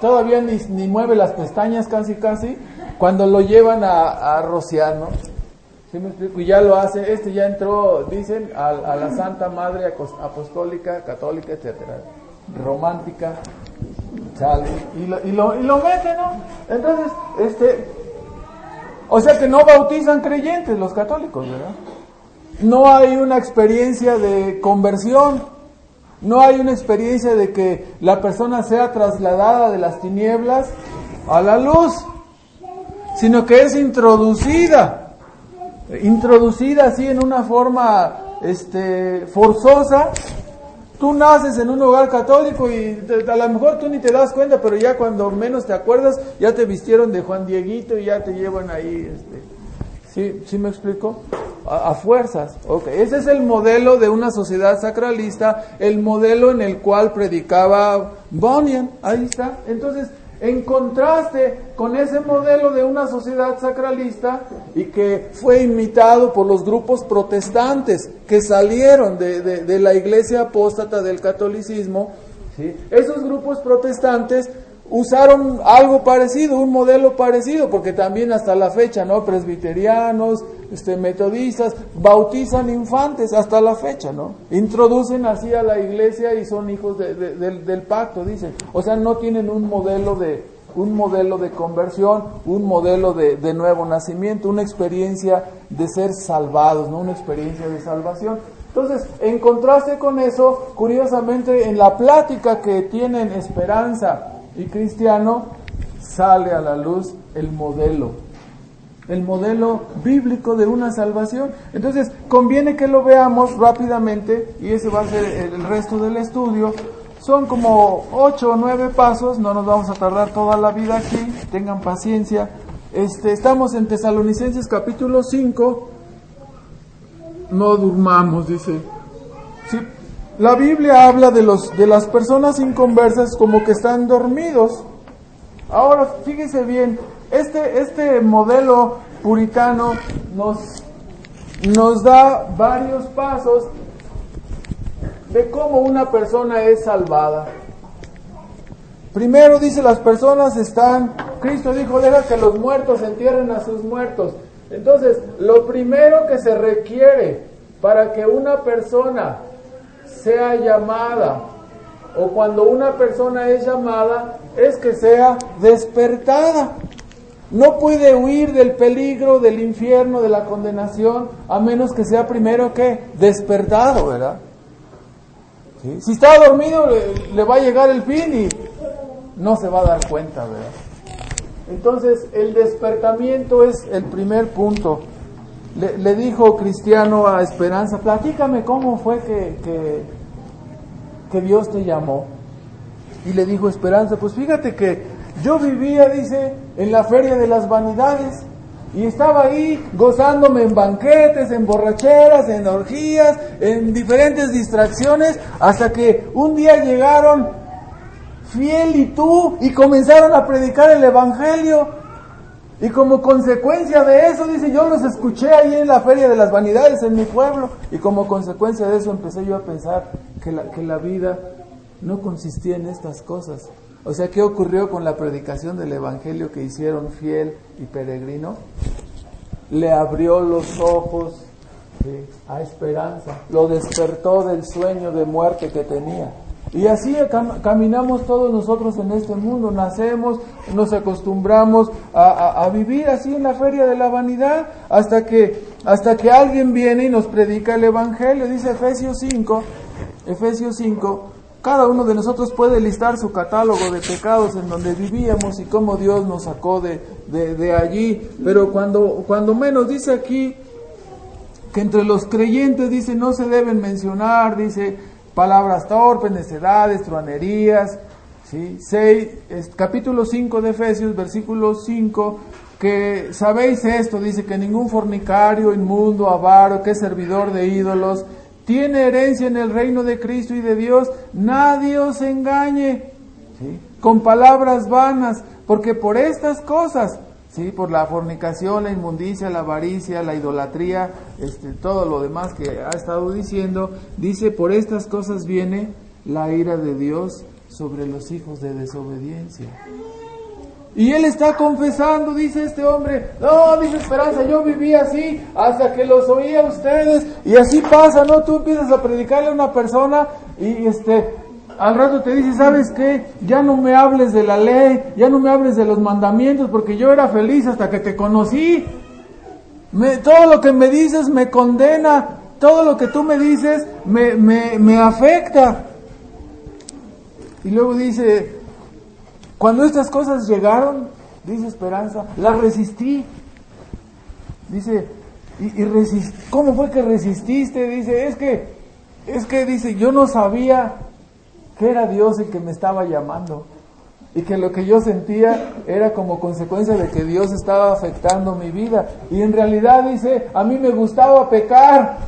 Speaker 1: todavía ni, mueve las pestañas casi casi cuando lo llevan a, a rociar, ¿no? Y ya lo hace, este ya entró, dicen, a, la Santa Madre Apostólica, Católica, etcétera, romántica, y lo, y lo, y lo mete, ¿no? Entonces, este, o sea que no bautizan creyentes los católicos, ¿verdad? No hay una experiencia de conversión, no hay una experiencia de que la persona sea trasladada de las tinieblas a la luz, sino que es introducida introducida así en una forma este, forzosa. Tú naces en un hogar católico y a lo mejor tú ni te das cuenta, pero ya cuando menos te acuerdas, ya te vistieron de Juan Dieguito y ya te llevan ahí. Este, ¿Sí, ¿Sí me explico? A, fuerzas. Okay. Ese es el modelo de una sociedad sacralista, el modelo en el cual predicaba Bunyan. Ahí está. Entonces, en contraste con ese modelo de una sociedad sacralista y que fue imitado por los grupos protestantes que salieron de, la iglesia apóstata del catolicismo. Esos grupos protestantes usaron algo parecido, un modelo parecido, porque también hasta la fecha, ¿no? Presbiterianos, este, metodistas, bautizan infantes hasta la fecha, ¿no? Introducen así a la iglesia y son hijos del pacto, dicen. O sea, no tienen un modelo de, un modelo de conversión, un modelo de, de nuevo nacimiento, una experiencia de ser salvados, ¿no? Una experiencia de salvación. Entonces, en contraste con eso, curiosamente, en la plática que tienen esperanza, y cristiano, sale a la luz el modelo, el modelo bíblico de una salvación. Entonces, conviene que lo veamos rápidamente y ese va a ser el resto del estudio. Son como ocho o nueve pasos, no nos vamos a tardar toda la vida aquí, tengan paciencia. Este, estamos en Tesalonicenses capítulo 5, no durmamos, dice. La Biblia habla de, los, de las personas inconversas como que están dormidos. Ahora, fíjese bien, este, este modelo puritano nos, nos da varios pasos de cómo una persona es salvada. Primero dice, las personas están, Cristo dijo, deja que los muertos entierren a sus muertos. Entonces, lo primero que se requiere para que una persona sea llamada o cuando una persona es llamada es que sea despertada. No puede huir del peligro, del infierno, de la condenación, a menos que sea primero que despertado, ¿verdad? Si está dormido le, va a llegar el fin y no se va a dar cuenta, ¿verdad? Entonces el despertamiento es el primer punto. Le, dijo Cristiano a Esperanza, platícame cómo fue que, que, Dios te llamó. Y le dijo Esperanza, pues fíjate que yo vivía, dice, en la feria de las vanidades y estaba ahí gozándome en banquetes, en borracheras, en orgías, en diferentes distracciones, hasta que un día llegaron Fiel y tú y comenzaron a predicar el Evangelio y como consecuencia de eso, dice, yo los escuché ahí en la Feria de las Vanidades en mi pueblo. Y como consecuencia de eso empecé yo a pensar que la, que la vida no consistía en estas cosas. O sea, ¿qué ocurrió con la predicación del Evangelio que hicieron fiel y peregrino? Le abrió los ojos a esperanza, lo despertó del sueño de muerte que tenía. Y así caminamos todos nosotros en este mundo, nacemos, nos acostumbramos a, vivir así en la feria de la vanidad hasta que, hasta que alguien viene y nos predica el Evangelio. Dice Efesios 5, Efesios 5, cada uno de nosotros puede listar su catálogo de pecados en donde vivíamos y cómo Dios nos sacó de, de allí, pero cuando, cuando menos dice aquí que entre los creyentes dice no se deben mencionar, dice palabras torpes, necedades, truanerías. ¿sí? capítulo 5 de Efesios, versículo 5, que sabéis esto, dice que ningún fornicario, inmundo, avaro, que es servidor de ídolos, tiene herencia en el reino de Cristo y de Dios, nadie os engañe con palabras vanas, porque por estas cosas ¿sí? por la fornicación, la inmundicia, la avaricia, la idolatría, este, todo lo demás que ha estado diciendo, dice, por estas cosas viene la ira de Dios sobre los hijos de desobediencia. Y él está confesando, dice este hombre, no, dice Esperanza, yo viví así hasta que los oía a ustedes y así pasa, ¿no? Tú empiezas a predicarle a una persona y este, al rato te dice, ¿sabes qué? Ya no me hables de la ley, ya no me hables de los mandamientos, porque yo era feliz hasta que te conocí. Me, todo lo que me dices me condena, todo lo que tú me dices me, me, afecta. Y luego dice, cuando estas cosas llegaron, dice Esperanza, las resistí. Dice, y, y ¿cómo fue que resististe? Dice, es que, es que dice, yo no sabía que era Dios el que me estaba llamando y que lo que yo sentía era como consecuencia de que Dios estaba afectando mi vida. Y en realidad dice, a mí me gustaba pecar.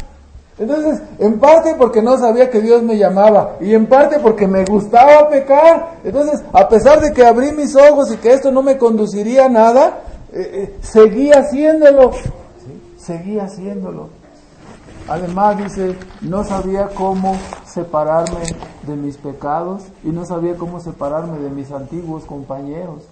Speaker 1: Entonces, en parte porque no sabía que Dios me llamaba y en parte porque me gustaba pecar. Entonces, a pesar de que abrí mis ojos y que esto no me conduciría a nada, eh, eh, seguí haciéndolo. Seguí haciéndolo. Además dice, no sabía cómo separarme de mis pecados y no sabía cómo separarme de mis antiguos compañeros.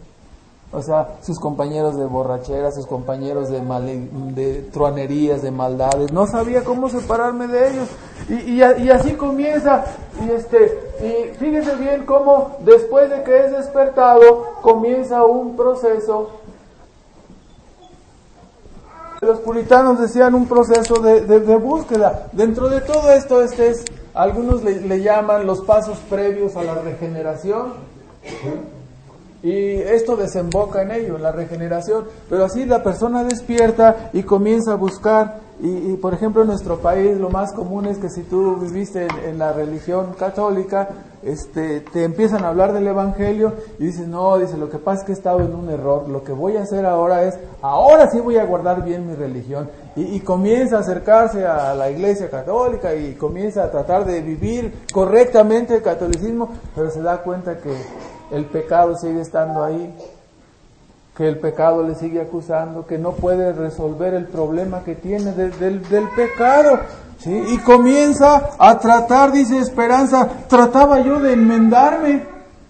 Speaker 1: O sea, sus compañeros de borrachera, sus compañeros de, de truanerías, de maldades. No sabía cómo separarme de ellos. Y, y, así comienza. Y, este, y fíjense bien cómo después de que es despertado, comienza un proceso. Los puritanos decían un proceso de, de, búsqueda. Dentro de todo esto, este es, algunos le, le llaman los pasos previos a la regeneración. Y esto desemboca en ello, en la regeneración. Pero así la persona despierta y comienza a buscar. Y, por ejemplo en nuestro país lo más común es que si tú viviste en, la religión católica, este, te empiezan a hablar del Evangelio y dices, no, dice, lo que pasa es que he estado en un error. Lo que voy a hacer ahora es, ahora sí voy a guardar bien mi religión. Y, y comienza a acercarse a la iglesia católica y comienza a tratar de vivir correctamente el catolicismo, pero se da cuenta que el pecado sigue estando ahí, que el pecado le sigue acusando, que no puede resolver el problema que tiene del, pecado. Y comienza a tratar, dice Esperanza, trataba yo de enmendarme,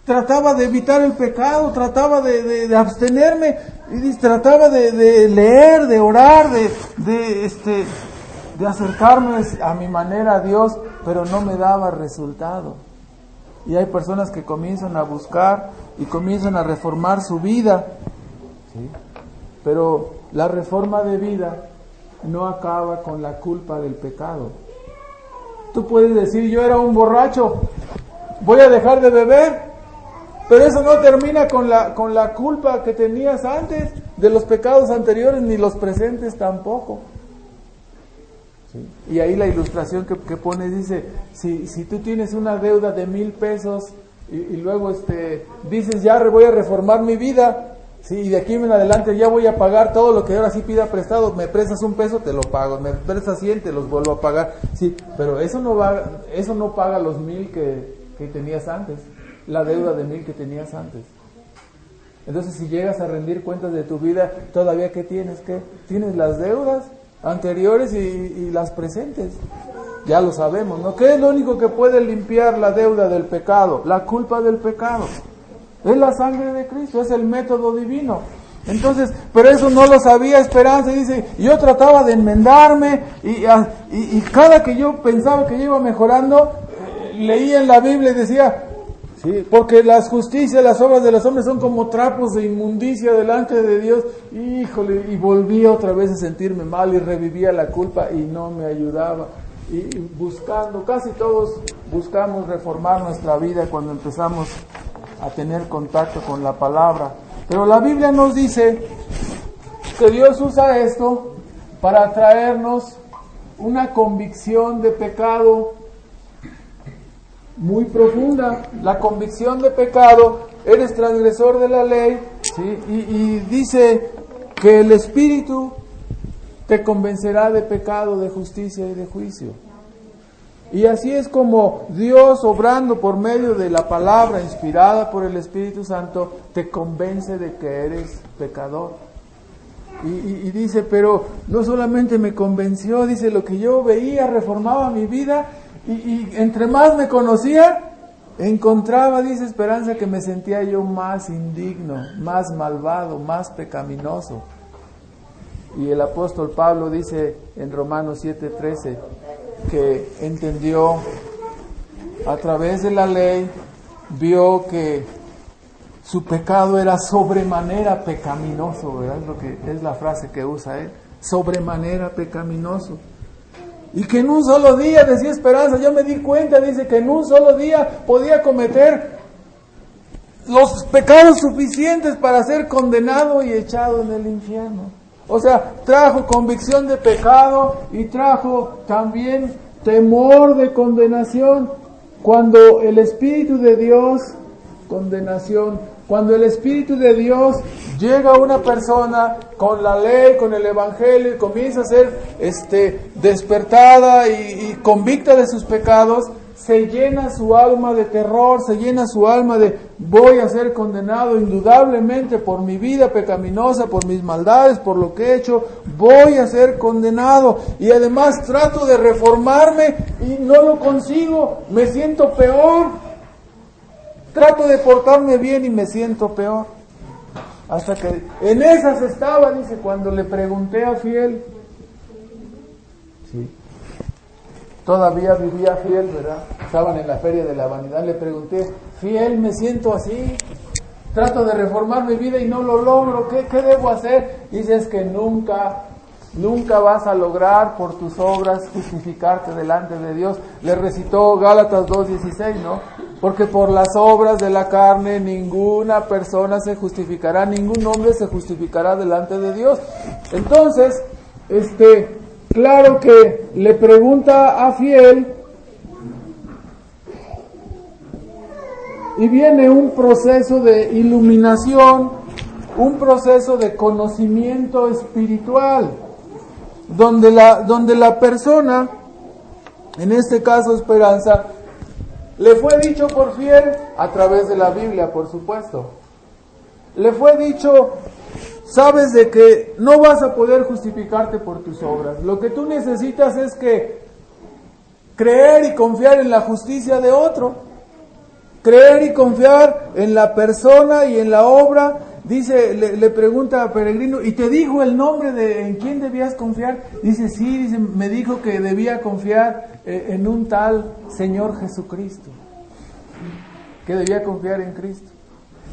Speaker 1: trataba de evitar el pecado, trataba de, abstenerme, y trataba de, leer, de orar, de, de, este, de acercarme a mi manera a Dios, pero no me daba resultado. Y hay personas que comienzan a buscar y comienzan a reformar su vida. Pero la reforma de vida no acaba con la culpa del pecado. Tú puedes decir, yo era un borracho, voy a dejar de beber, pero eso no termina con la, con la culpa que tenías antes de los pecados anteriores, ni los presentes tampoco. Y ahí la ilustración que, pone dice, si, si, tú tienes una deuda de mil pesos y, luego este, dices, ya voy a reformar mi vida, ¿sí? y de aquí en adelante ya voy a pagar todo lo que ahora sí pida prestado, me prestas un peso, te lo pago, me prestas 100, te los vuelvo a pagar, sí, pero eso no, va, eso no paga los mil que, que tenías antes, la deuda de mil que tenías antes. Entonces si llegas a rendir cuentas de tu vida, todavía que tienes, ¿qué? ¿Tienes las deudas? Anteriores y, las presentes. Ya lo sabemos, ¿no? ¿Qué es lo único que puede limpiar la deuda del pecado? La culpa del pecado. Es la sangre de Cristo, es el método divino. Entonces, pero eso no lo sabía Esperanza. Dice, yo trataba de enmendarme y, y, cada que yo pensaba que iba mejorando, leía en la Biblia y decía, Sí, porque las justicias, las obras de los hombres son como trapos de inmundicia delante de Dios. Híjole, y volvía otra vez a sentirme mal y revivía la culpa y no me ayudaba. Y buscando, casi todos buscamos reformar nuestra vida cuando empezamos a tener contacto con la palabra. Pero la Biblia nos dice que Dios usa esto para traernos una convicción de pecado muy profunda, la convicción de pecado, eres transgresor de la ley, y, dice que el Espíritu te convencerá de pecado, de justicia y de juicio. Y así es como Dios, obrando por medio de la palabra inspirada por el Espíritu Santo, te convence de que eres pecador. Y, dice, pero no solamente me convenció, dice, lo que yo veía reformaba mi vida y, entre más me conocía, encontraba, dice Esperanza, que me sentía yo más indigno, más malvado, más pecaminoso. Y el apóstol Pablo dice en Romanos 7:13 que entendió a través de la ley, vio que su pecado era sobremanera pecaminoso, ¿verdad? Lo que, es la frase que usa él, sobremanera pecaminoso. Y que en un solo día, decía Esperanza, yo me di cuenta, dice que en un solo día podía cometer los pecados suficientes para ser condenado y echado en el infierno. O sea, trajo convicción de pecado y trajo también temor de condenación. Cuando el Espíritu de Dios, condenación, Cuando el Espíritu de Dios llega a una persona con la ley, con el Evangelio y comienza a ser este, despertada y, y convicta de sus pecados, se llena su alma de terror, se llena su alma de voy a ser condenado indudablemente por mi vida pecaminosa, por mis maldades, por lo que he hecho, voy a ser condenado y además trato de reformarme y no lo consigo, me siento peor, trato de portarme bien y me siento peor. Hasta que en esas estaba, dice, cuando le pregunté a Fiel, todavía vivía fiel, ¿verdad? Estaban en la feria de la vanidad, le pregunté, fiel, me siento así, trato de reformar mi vida y no lo logro, ¿qué, qué debo hacer? Dices que nunca, nunca vas a lograr por tus obras justificarte delante de Dios. Le recitó Gálatas 2.16, ¿no? Porque por las obras de la carne ninguna persona se justificará, ningún hombre se justificará delante de Dios. Entonces, este, claro que le pregunta a Fiel y viene un proceso de iluminación, un proceso de conocimiento espiritual, donde la, donde la persona, en este caso Esperanza, le fue dicho por fiel a través de la Biblia, por supuesto. Le fue dicho sabes de que no vas a poder justificarte por tus obras. Lo que tú necesitas es que creer y confiar en la justicia de otro. Creer y confiar en la persona y en la obra. Dice, le, pregunta a Peregrino, ¿y te dijo el nombre de en quién debías confiar? Dice, sí, dice, me dijo que debía confiar eh, en un tal Señor Jesucristo. Que debía confiar en Cristo.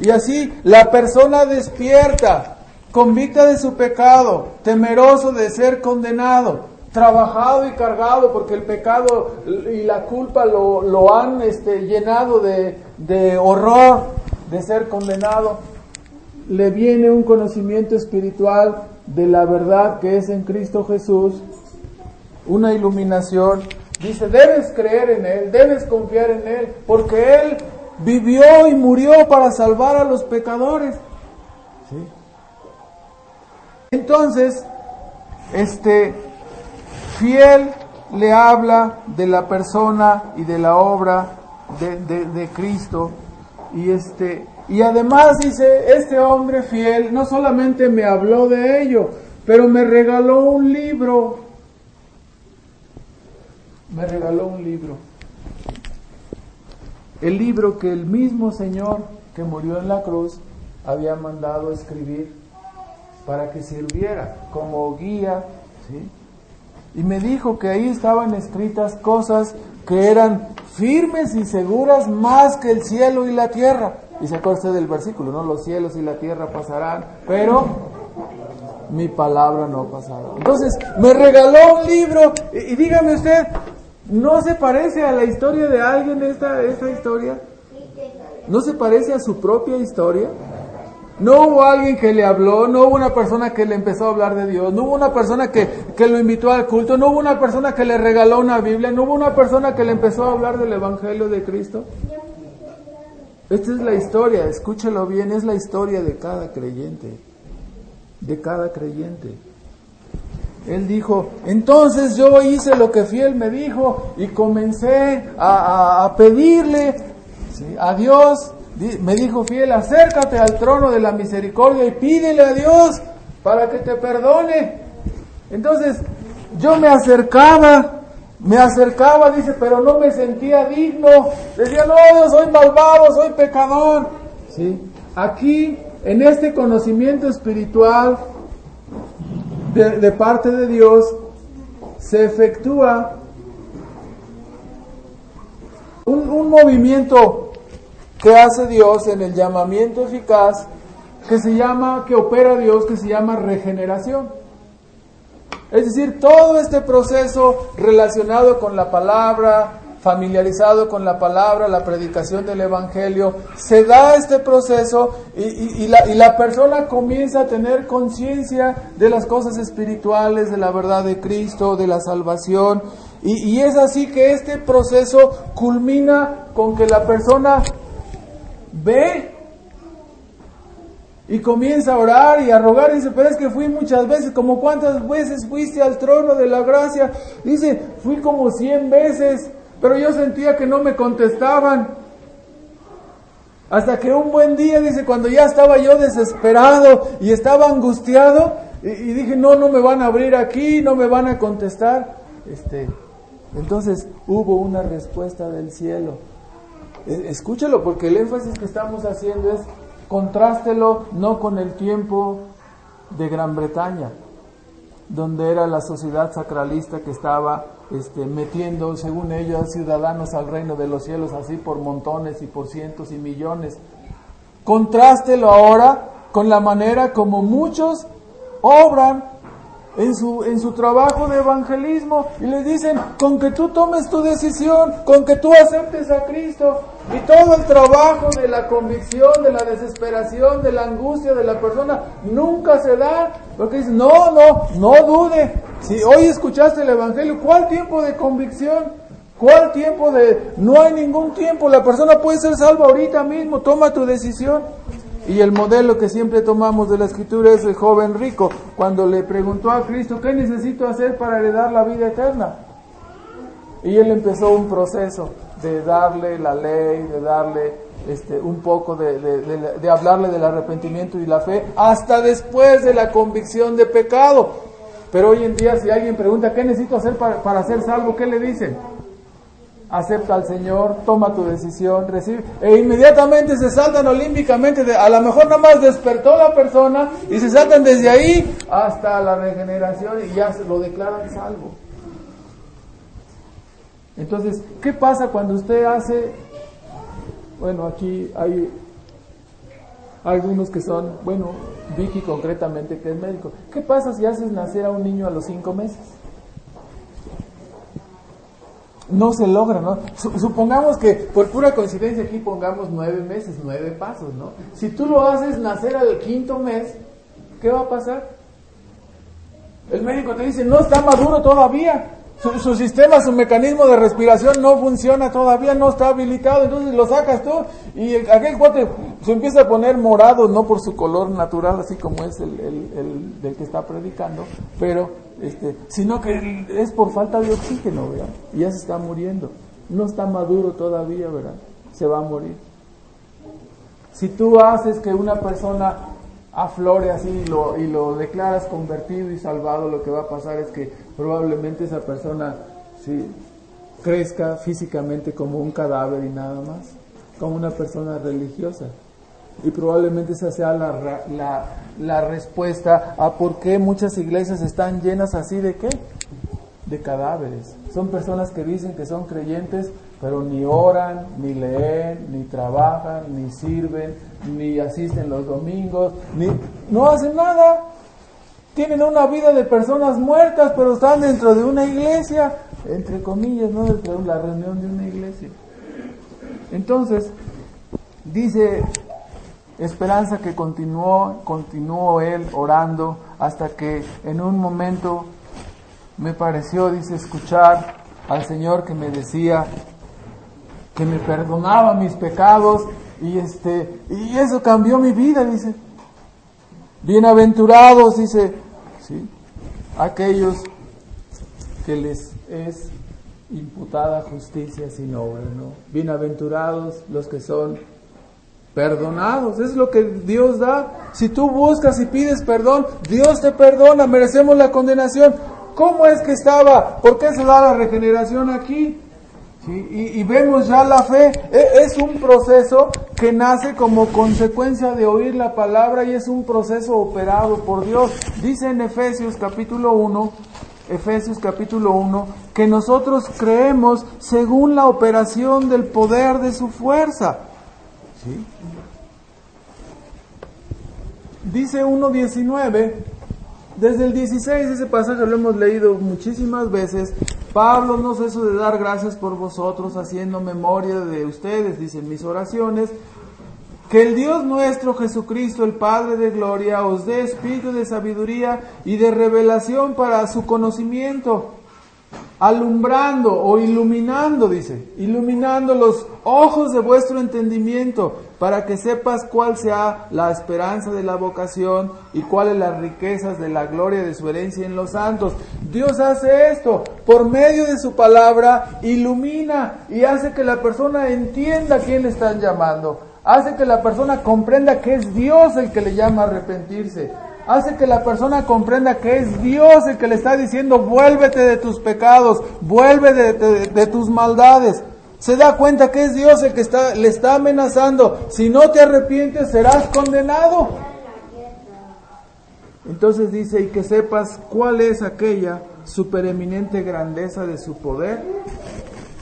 Speaker 1: Y así la persona despierta convicta de su pecado, temeroso de ser condenado, trabajado y cargado porque el pecado y la culpa lo, han este, llenado de, de horror de ser condenado, le viene un conocimiento espiritual de la verdad que es en Cristo Jesús, una iluminación. Dice, debes creer en Él, debes confiar en Él, porque Él vivió y murió para salvar a los pecadores. ¿Sí? Entonces, este fiel le habla de la persona y de la obra de, Cristo y este y además dice este hombre fiel no solamente me habló de ello pero me regaló un libro me regaló un libro el libro que el mismo Señor que murió en la cruz había mandado escribir para que sirviera como guía. Y me dijo que ahí estaban escritas cosas que eran firmes y seguras más que el cielo y la tierra. Y se acuerda del versículo, ¿no? Los cielos y la tierra pasarán, pero mi palabra no pasará. Entonces, me regaló un libro y, dígame usted, ¿no se parece a la historia de alguien esta, esta historia? ¿No se parece a su propia historia? No hubo alguien que le habló, no hubo una persona que le empezó a hablar de Dios, no hubo una persona que, que, lo invitó al culto, no hubo una persona que le regaló una Biblia, no hubo una persona que le empezó a hablar del Evangelio de Cristo. Esta es la historia, escúchelo bien, es la historia de cada creyente, de cada creyente. Él dijo, entonces yo hice lo que fiel me dijo y comencé a, a, pedirle a Dios me dijo fiel, acércate al trono de la misericordia y pídele a Dios para que te perdone. Entonces, yo me acercaba, me acercaba, dice, pero no me sentía digno. Decía, no, yo soy malvado, soy pecador. ¿Sí? Aquí, en este conocimiento espiritual de, parte de Dios, se efectúa un, un movimiento ¿Qué hace Dios en el llamamiento eficaz que se llama, que opera Dios, que se llama regeneración? Es decir, todo este proceso relacionado con la palabra, familiarizado con la palabra, la predicación del Evangelio, se da este proceso y, la, persona comienza a tener conciencia de las cosas espirituales, de la verdad de Cristo, de la salvación. Y es así que este proceso culmina con que la persona ve Y comienza a orar y a rogar. Dice, pero es que fui muchas veces. ¿Como cuántas veces fuiste al trono de la gracia? Dice, fui como cien veces. Pero yo sentía que no me contestaban. Hasta que un buen día, dice, cuando ya estaba yo desesperado y estaba angustiado, y, dije, no, no me van a abrir aquí, no me van a contestar. Este, entonces hubo una respuesta del cielo. E, escúchelo, porque el énfasis que estamos haciendo es contrástelo no con el tiempo de Gran Bretaña, donde era la sociedad sacralista que estaba este, metiendo, según ellos, ciudadanos al reino de los cielos, así por montones y por cientos y millones. Contrástelo ahora con la manera como muchos obran en su, en su trabajo de evangelismo y les dicen, con que tú tomes tu decisión, con que tú aceptes a Cristo y todo el trabajo de la convicción, de la desesperación, de la angustia de la persona nunca se da, porque dicen, no, no, no dude, si hoy escuchaste el Evangelio, ¿cuál tiempo de convicción? ¿Cuál tiempo de... No hay ningún tiempo, la persona puede ser salva ahorita mismo, toma tu decisión. Y el modelo que siempre tomamos de la escritura es el joven rico, cuando le preguntó a Cristo, ¿qué necesito hacer para heredar la vida eterna? Y él empezó un proceso de darle la ley, de darle este, un poco de, de, hablarle del arrepentimiento y la fe, hasta después de la convicción de pecado. Pero hoy en día si alguien pregunta, ¿qué necesito hacer para, para ser salvo? ¿Qué le dicen? Acepta al Señor, toma tu decisión, recibe, e inmediatamente se saltan olímpicamente, a lo mejor nada más despertó la persona y se saltan desde ahí hasta la regeneración y ya se lo declaran salvo. Entonces, ¿qué pasa cuando usted hace, bueno, aquí hay algunos que son, bueno, Vicky concretamente que es médico, ¿qué pasa si haces nacer a un niño a los cinco meses? No se logra, ¿no? Supongamos que por pura coincidencia aquí pongamos nueve meses, nueve pasos, ¿no? Si tú lo haces nacer al quinto mes, ¿qué va a pasar? El médico te dice, no está maduro todavía. Su, sistema, su mecanismo de respiración no funciona todavía, no está habilitado, entonces lo sacas tú y aquel cuate se empieza a poner morado, no por su color natural, así como es el, el del que está predicando, pero este, sino que es por falta de oxígeno, ¿verdad? Y ya se está muriendo. No está maduro todavía, ¿verdad? Se va a morir. Si tú haces que una persona aflore así y lo, y lo declaras convertido y salvado, lo que va a pasar es que probablemente esa persona sí, crezca físicamente como un cadáver y nada más, como una persona religiosa. Y probablemente esa sea la, la, la respuesta a por qué muchas iglesias están llenas así de qué? De cadáveres. Son personas que dicen que son creyentes, pero ni oran, ni leen, ni trabajan, ni sirven, ni asisten los domingos, ni no hacen nada. Tienen una vida de personas muertas, pero están dentro de una iglesia, entre comillas, no dentro de la reunión de una iglesia. Entonces, dice Esperanza que continuó, continuó él orando hasta que en un momento me pareció, dice, escuchar al Señor que me decía que me perdonaba mis pecados y este y eso cambió mi vida, dice. Bienaventurados, dice, ¿sí? aquellos que les es imputada justicia sin obra, ¿no? Bienaventurados los que son perdonados. Es lo que Dios da. Si tú buscas y pides perdón, Dios te perdona. Merecemos la condenación. ¿Cómo es que estaba? ¿Por qué se da la regeneración aquí? Y, vemos ya la fe. E, es un proceso que nace como consecuencia de oír la palabra y es un proceso operado por Dios. Dice en Efesios capítulo 1, Efesios capítulo 1, que nosotros creemos según la operación del poder de su fuerza. ¿Sí? Dice 1.19, desde el 16, ese pasaje lo hemos leído muchísimas veces. Pablo no cesó de dar gracias por vosotros, haciendo memoria de ustedes, dicen mis oraciones. Que el Dios nuestro Jesucristo, el Padre de Gloria, os dé espíritu de sabiduría y de revelación para su conocimiento alumbrando o iluminando, dice, iluminando los ojos de vuestro entendimiento, para que sepas cuál sea la esperanza de la vocación y cuáles las riquezas de la gloria de su herencia en los santos. Dios hace esto, por medio de su palabra, ilumina y hace que la persona entienda a quién le están llamando, hace que la persona comprenda que es Dios el que le llama a arrepentirse, hace que la persona comprenda que es Dios el que le está diciendo, vuélvete de tus pecados, vuélvete de, tus maldades. Se da cuenta que es Dios el que le está amenazando. Si no te arrepientes, serás condenado. Entonces dice, y que sepas cuál es aquella supereminente grandeza de su poder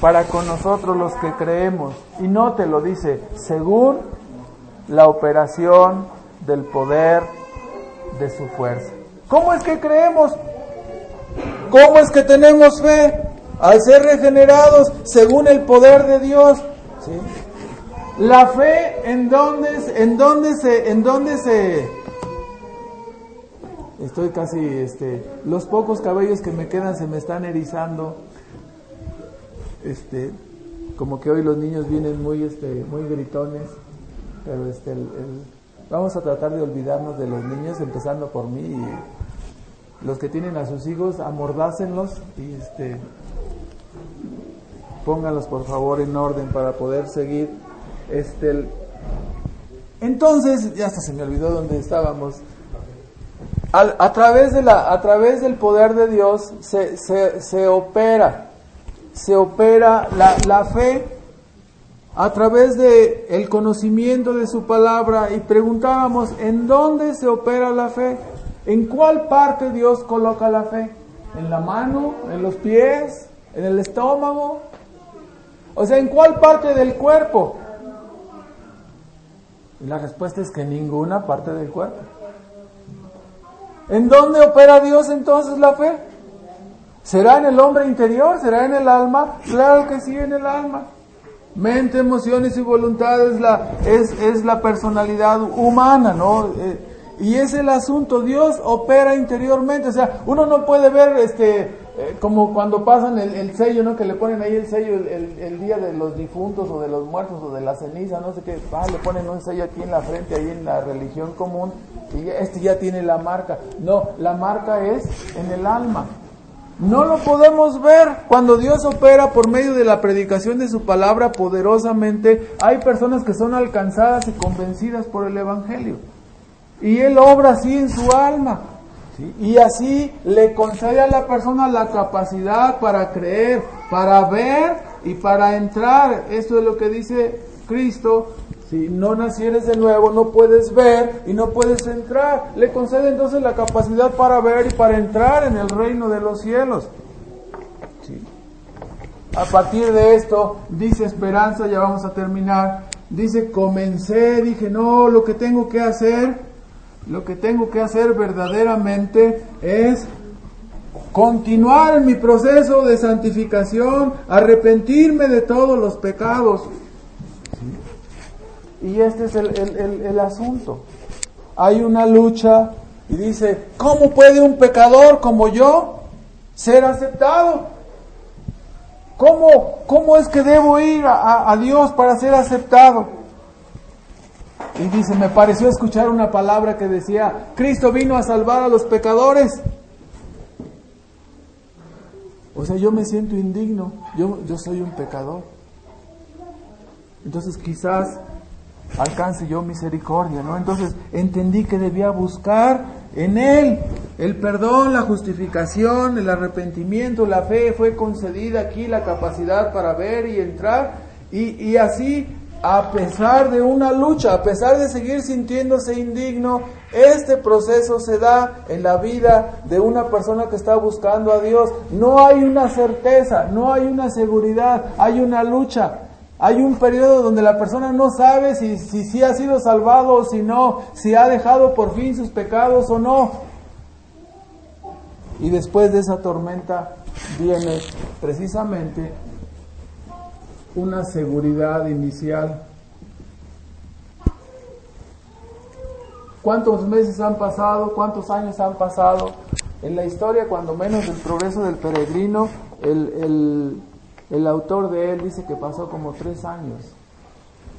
Speaker 1: para con nosotros los que creemos. Y no te lo dice, según la operación del poder de su fuerza. ¿Cómo es que creemos? ¿Cómo es que tenemos fe? Al ser regenerados según el poder de Dios. La fe en dónde, en dónde se, en dónde se, estoy casi, este, los pocos cabellos que me quedan se me están erizando. Este, como que hoy los niños vienen muy, este, muy gritones, pero este, Vamos a tratar de olvidarnos de los niños, empezando por mí. Y los que tienen a sus hijos, amordácenlos y este, pónganlos por favor en orden para poder seguir. Este, entonces, ya hasta se me olvidó dónde estábamos. a, través de la, a través del poder de Dios se, se, se opera, se opera la, la fe a través de el conocimiento de su palabra y preguntábamos en dónde se opera la fe, en cuál parte Dios coloca la fe, en la mano, en los pies, en el estómago, o sea, en cuál parte del cuerpo. Y la respuesta es que ninguna parte del cuerpo. ¿En dónde opera Dios entonces la fe? ¿Será en el hombre interior? ¿Será en el alma? Claro que sí, en el alma. Mente, emociones y voluntad es la, es, es la personalidad humana, ¿no? Eh, y es el asunto, Dios opera interiormente, o sea, uno no puede ver este, eh, como cuando pasan el, sello, ¿no? Que le ponen ahí el sello el, el, día de los difuntos o de los muertos o de la ceniza, no sé qué, ah, le ponen un sello aquí en la frente, ahí en la religión común, y este ya tiene la marca. No, la marca es en el alma. No lo podemos ver. Cuando Dios opera por medio de la predicación de su palabra poderosamente, hay personas que son alcanzadas y convencidas por el Evangelio. Y Él obra así en su alma. Y así le concede a la persona la capacidad para creer, para ver y para entrar. Esto es lo que dice Cristo si no nacieres de nuevo, no puedes ver y no puedes entrar. Le concede entonces la capacidad para ver y para entrar en el reino de los cielos. A partir de esto, dice Esperanza, ya vamos a terminar. Dice, comencé, dije, no, lo que tengo que hacer, lo que tengo que hacer verdaderamente es continuar mi proceso de santificación, arrepentirme de todos los pecados y este es el, asunto. Hay una lucha y dice, ¿cómo puede un pecador como yo ser aceptado? ¿Cómo, cómo es que debo ir a, a, Dios para ser aceptado? Y dice, me pareció escuchar una palabra que decía, Cristo vino a salvar a los pecadores. O sea, yo me siento indigno, yo, yo soy un pecador. Entonces quizás alcance yo misericordia, ¿no? Entonces entendí que debía buscar en Él el perdón, la justificación, el arrepentimiento, la fe fue concedida aquí, la capacidad para ver y entrar, y, y así, a pesar de una lucha, a pesar de seguir sintiéndose indigno, este proceso se da en la vida de una persona que está buscando a Dios. No hay una certeza, no hay una seguridad, hay una lucha. Hay un periodo donde la persona no sabe si, si, ha sido salvado o si no, si ha dejado por fin sus pecados o no. Y después de esa tormenta viene precisamente una seguridad inicial. ¿Cuántos meses han pasado? ¿Cuántos años han pasado? En la historia, cuando menos del progreso del peregrino, el, el, el autor de él dice que pasó como tres años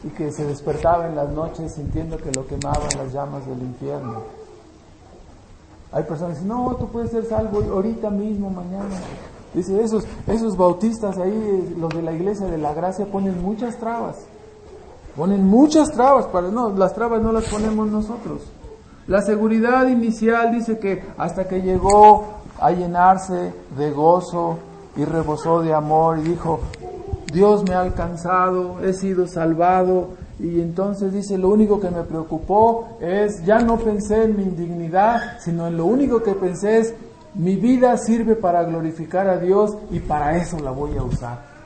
Speaker 1: y que se despertaba en las noches sintiendo que lo quemaban las llamas del infierno. Hay personas que dicen, no, tú puedes ser salvo ahorita mismo, mañana. Dice, esos, esos bautistas ahí, los de la iglesia de la gracia, ponen muchas trabas. Ponen muchas trabas, para, no, las trabas no las ponemos nosotros. La seguridad inicial dice que hasta que llegó a llenarse de gozo y rebosó de amor y dijo, Dios me ha alcanzado, he sido salvado. Y entonces dice, lo único que me preocupó es, ya no pensé en mi indignidad, sino en lo único que pensé es, mi vida sirve para glorificar a Dios y para eso la voy a usar.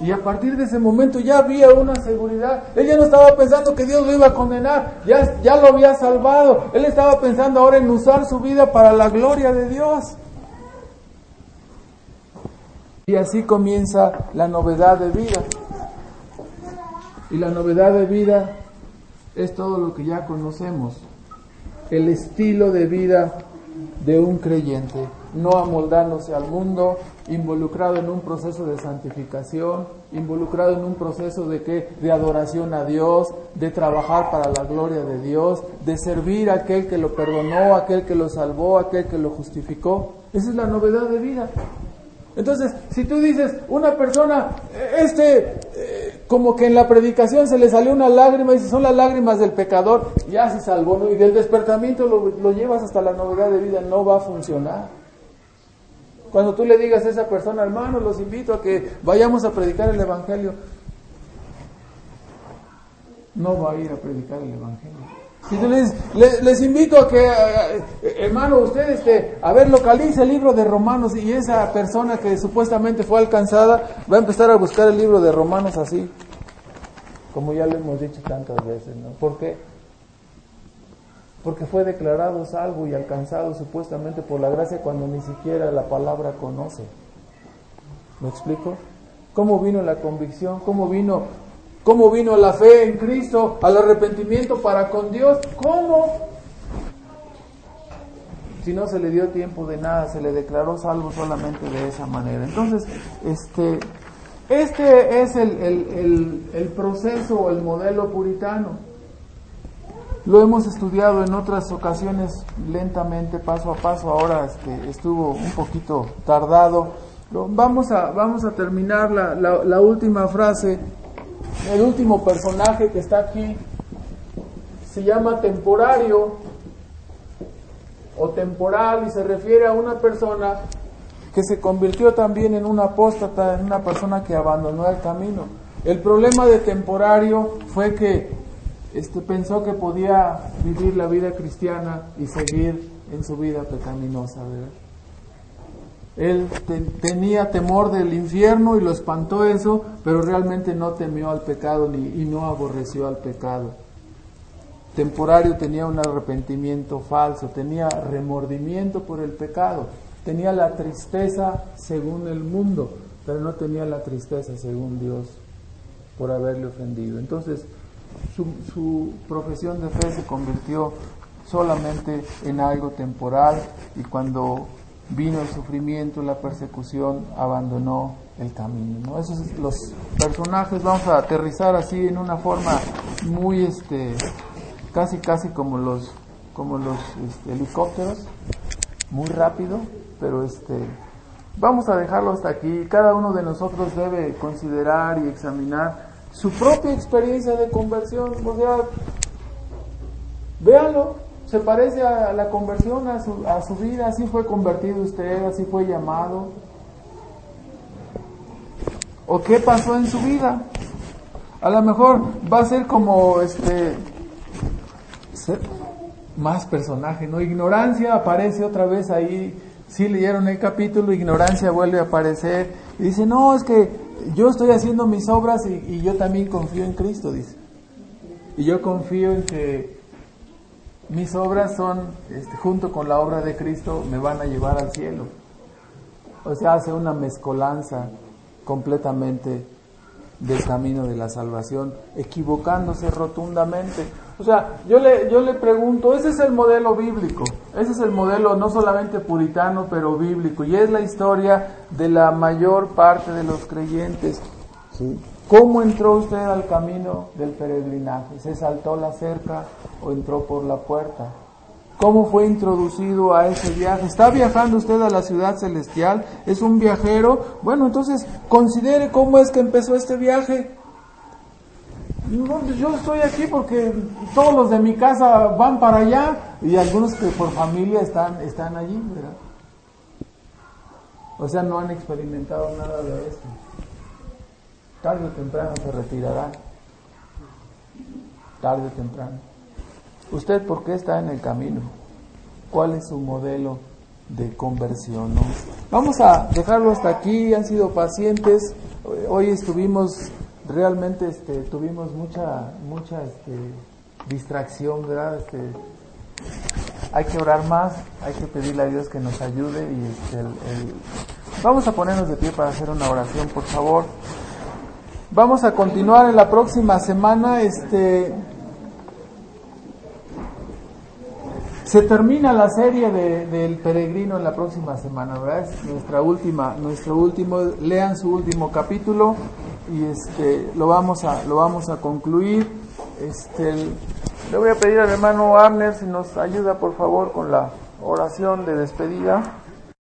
Speaker 1: Y a partir de ese momento ya había una seguridad. Él ya no estaba pensando que Dios lo iba a condenar, ya, ya lo había salvado. Él estaba pensando ahora en usar su vida para la gloria de Dios. Y así comienza la novedad de vida. Y la novedad de vida es todo lo que ya conocemos. El estilo de vida de un creyente, no amoldándose al mundo, involucrado en un proceso de santificación, involucrado en un proceso de que de adoración a Dios, de trabajar para la gloria de Dios, de servir a aquel que lo perdonó, aquel que lo salvó, aquel que lo justificó. Esa es la novedad de vida. Entonces, si tú dices, una persona, este, eh, como que en la predicación se le salió una lágrima y son las lágrimas del pecador, ya se salvó, ¿no? Y del despertamiento lo llevas hasta la novedad de vida, no va a funcionar. Cuando tú le digas a esa persona, hermano, los invito a que vayamos a predicar el Evangelio, no va a ir a predicar el Evangelio. Y les, les, invito a que, eh, hermano, usted, este, a ver, localice el libro de Romanos y esa persona que supuestamente fue alcanzada va a empezar a buscar el libro de Romanos así, como ya lo hemos dicho tantas veces, ¿no? ¿Por qué? Porque fue declarado salvo y alcanzado supuestamente por la gracia cuando ni siquiera la palabra conoce. ¿Me explico? ¿Cómo vino la convicción? ¿Cómo vino ¿Cómo vino la fe en Cristo al arrepentimiento para con Dios? ¿Cómo? Si no se le dio tiempo de nada, se le declaró salvo solamente de esa manera. Entonces, este, este es el, el, el, proceso o el modelo puritano. Lo hemos estudiado en otras ocasiones lentamente, paso a paso. Ahora este, estuvo un poquito tardado. Vamos a, vamos a terminar la, la última frase el último personaje que está aquí se llama temporario o temporal y se refiere a una persona que se convirtió también en una apóstata, en una persona que abandonó el camino. El problema de temporario fue que este, pensó que podía vivir la vida cristiana y seguir en su vida pecaminosa. ¿verdad? Él tenía temor del infierno y lo espantó eso, pero realmente no temió al pecado ni, y no aborreció al pecado. Temporario tenía un arrepentimiento falso, tenía remordimiento por el pecado, tenía la tristeza según el mundo, pero no tenía la tristeza según Dios por haberle ofendido. Entonces, su, su profesión de fe se convirtió solamente en algo temporal y cuando vino el sufrimiento, la persecución, abandonó el camino. ¿no? Esos los personajes vamos a aterrizar así en una forma muy este casi casi como los como los este, helicópteros, muy rápido, pero este vamos a dejarlo hasta aquí. Cada uno de nosotros debe considerar y examinar su propia experiencia de conversión, o véanlo, se parece a la conversión, a su, a su vida, así fue convertido usted, así fue llamado. ¿O qué pasó en su vida? A lo mejor va a ser como este más personaje, ¿no? Ignorancia aparece otra vez ahí. Si leyeron el capítulo, ignorancia vuelve a aparecer y dice, no, es que yo estoy haciendo mis obras y, y yo también confío en Cristo, dice. Y yo confío en que mis obras son, este, junto con la obra de Cristo, me van a llevar al cielo. O sea, hace una mezcolanza completamente del camino de la salvación, equivocándose rotundamente. O sea, yo le, yo le pregunto, ese es el modelo bíblico, ese es el modelo no solamente puritano, pero bíblico, y es la historia de la mayor parte de los creyentes. ¿Cómo entró usted al camino del peregrinaje? ¿Se saltó la cerca o entró por la puerta? ¿Cómo fue introducido a ese viaje? ¿Está viajando usted a la ciudad celestial? ¿Es un viajero? Bueno, entonces considere cómo es que empezó este viaje. Pues yo estoy aquí porque todos los de mi casa van para allá y algunos que por familia están, están allí, ¿verdad? O sea, no han experimentado nada de esto tarde o temprano se retirará. Tarde o temprano. ¿Usted por qué está en el camino? ¿Cuál es su modelo de conversión? Vamos a dejarlo hasta aquí, han sido pacientes. Hoy estuvimos, realmente este, tuvimos mucha, mucha este, distracción, ¿verdad? Este, hay que orar más, hay que pedirle a Dios que nos ayude y este, vamos a ponernos de pie para hacer una oración, por favor. Vamos a continuar en la próxima semana. Este se termina la serie del peregrino en la próxima semana, ¿verdad? Es nuestra última, nuestro último, lean su último capítulo y este lo vamos a lo vamos a concluir. Este le voy a pedir al hermano Arner si nos ayuda por favor con la oración de despedida.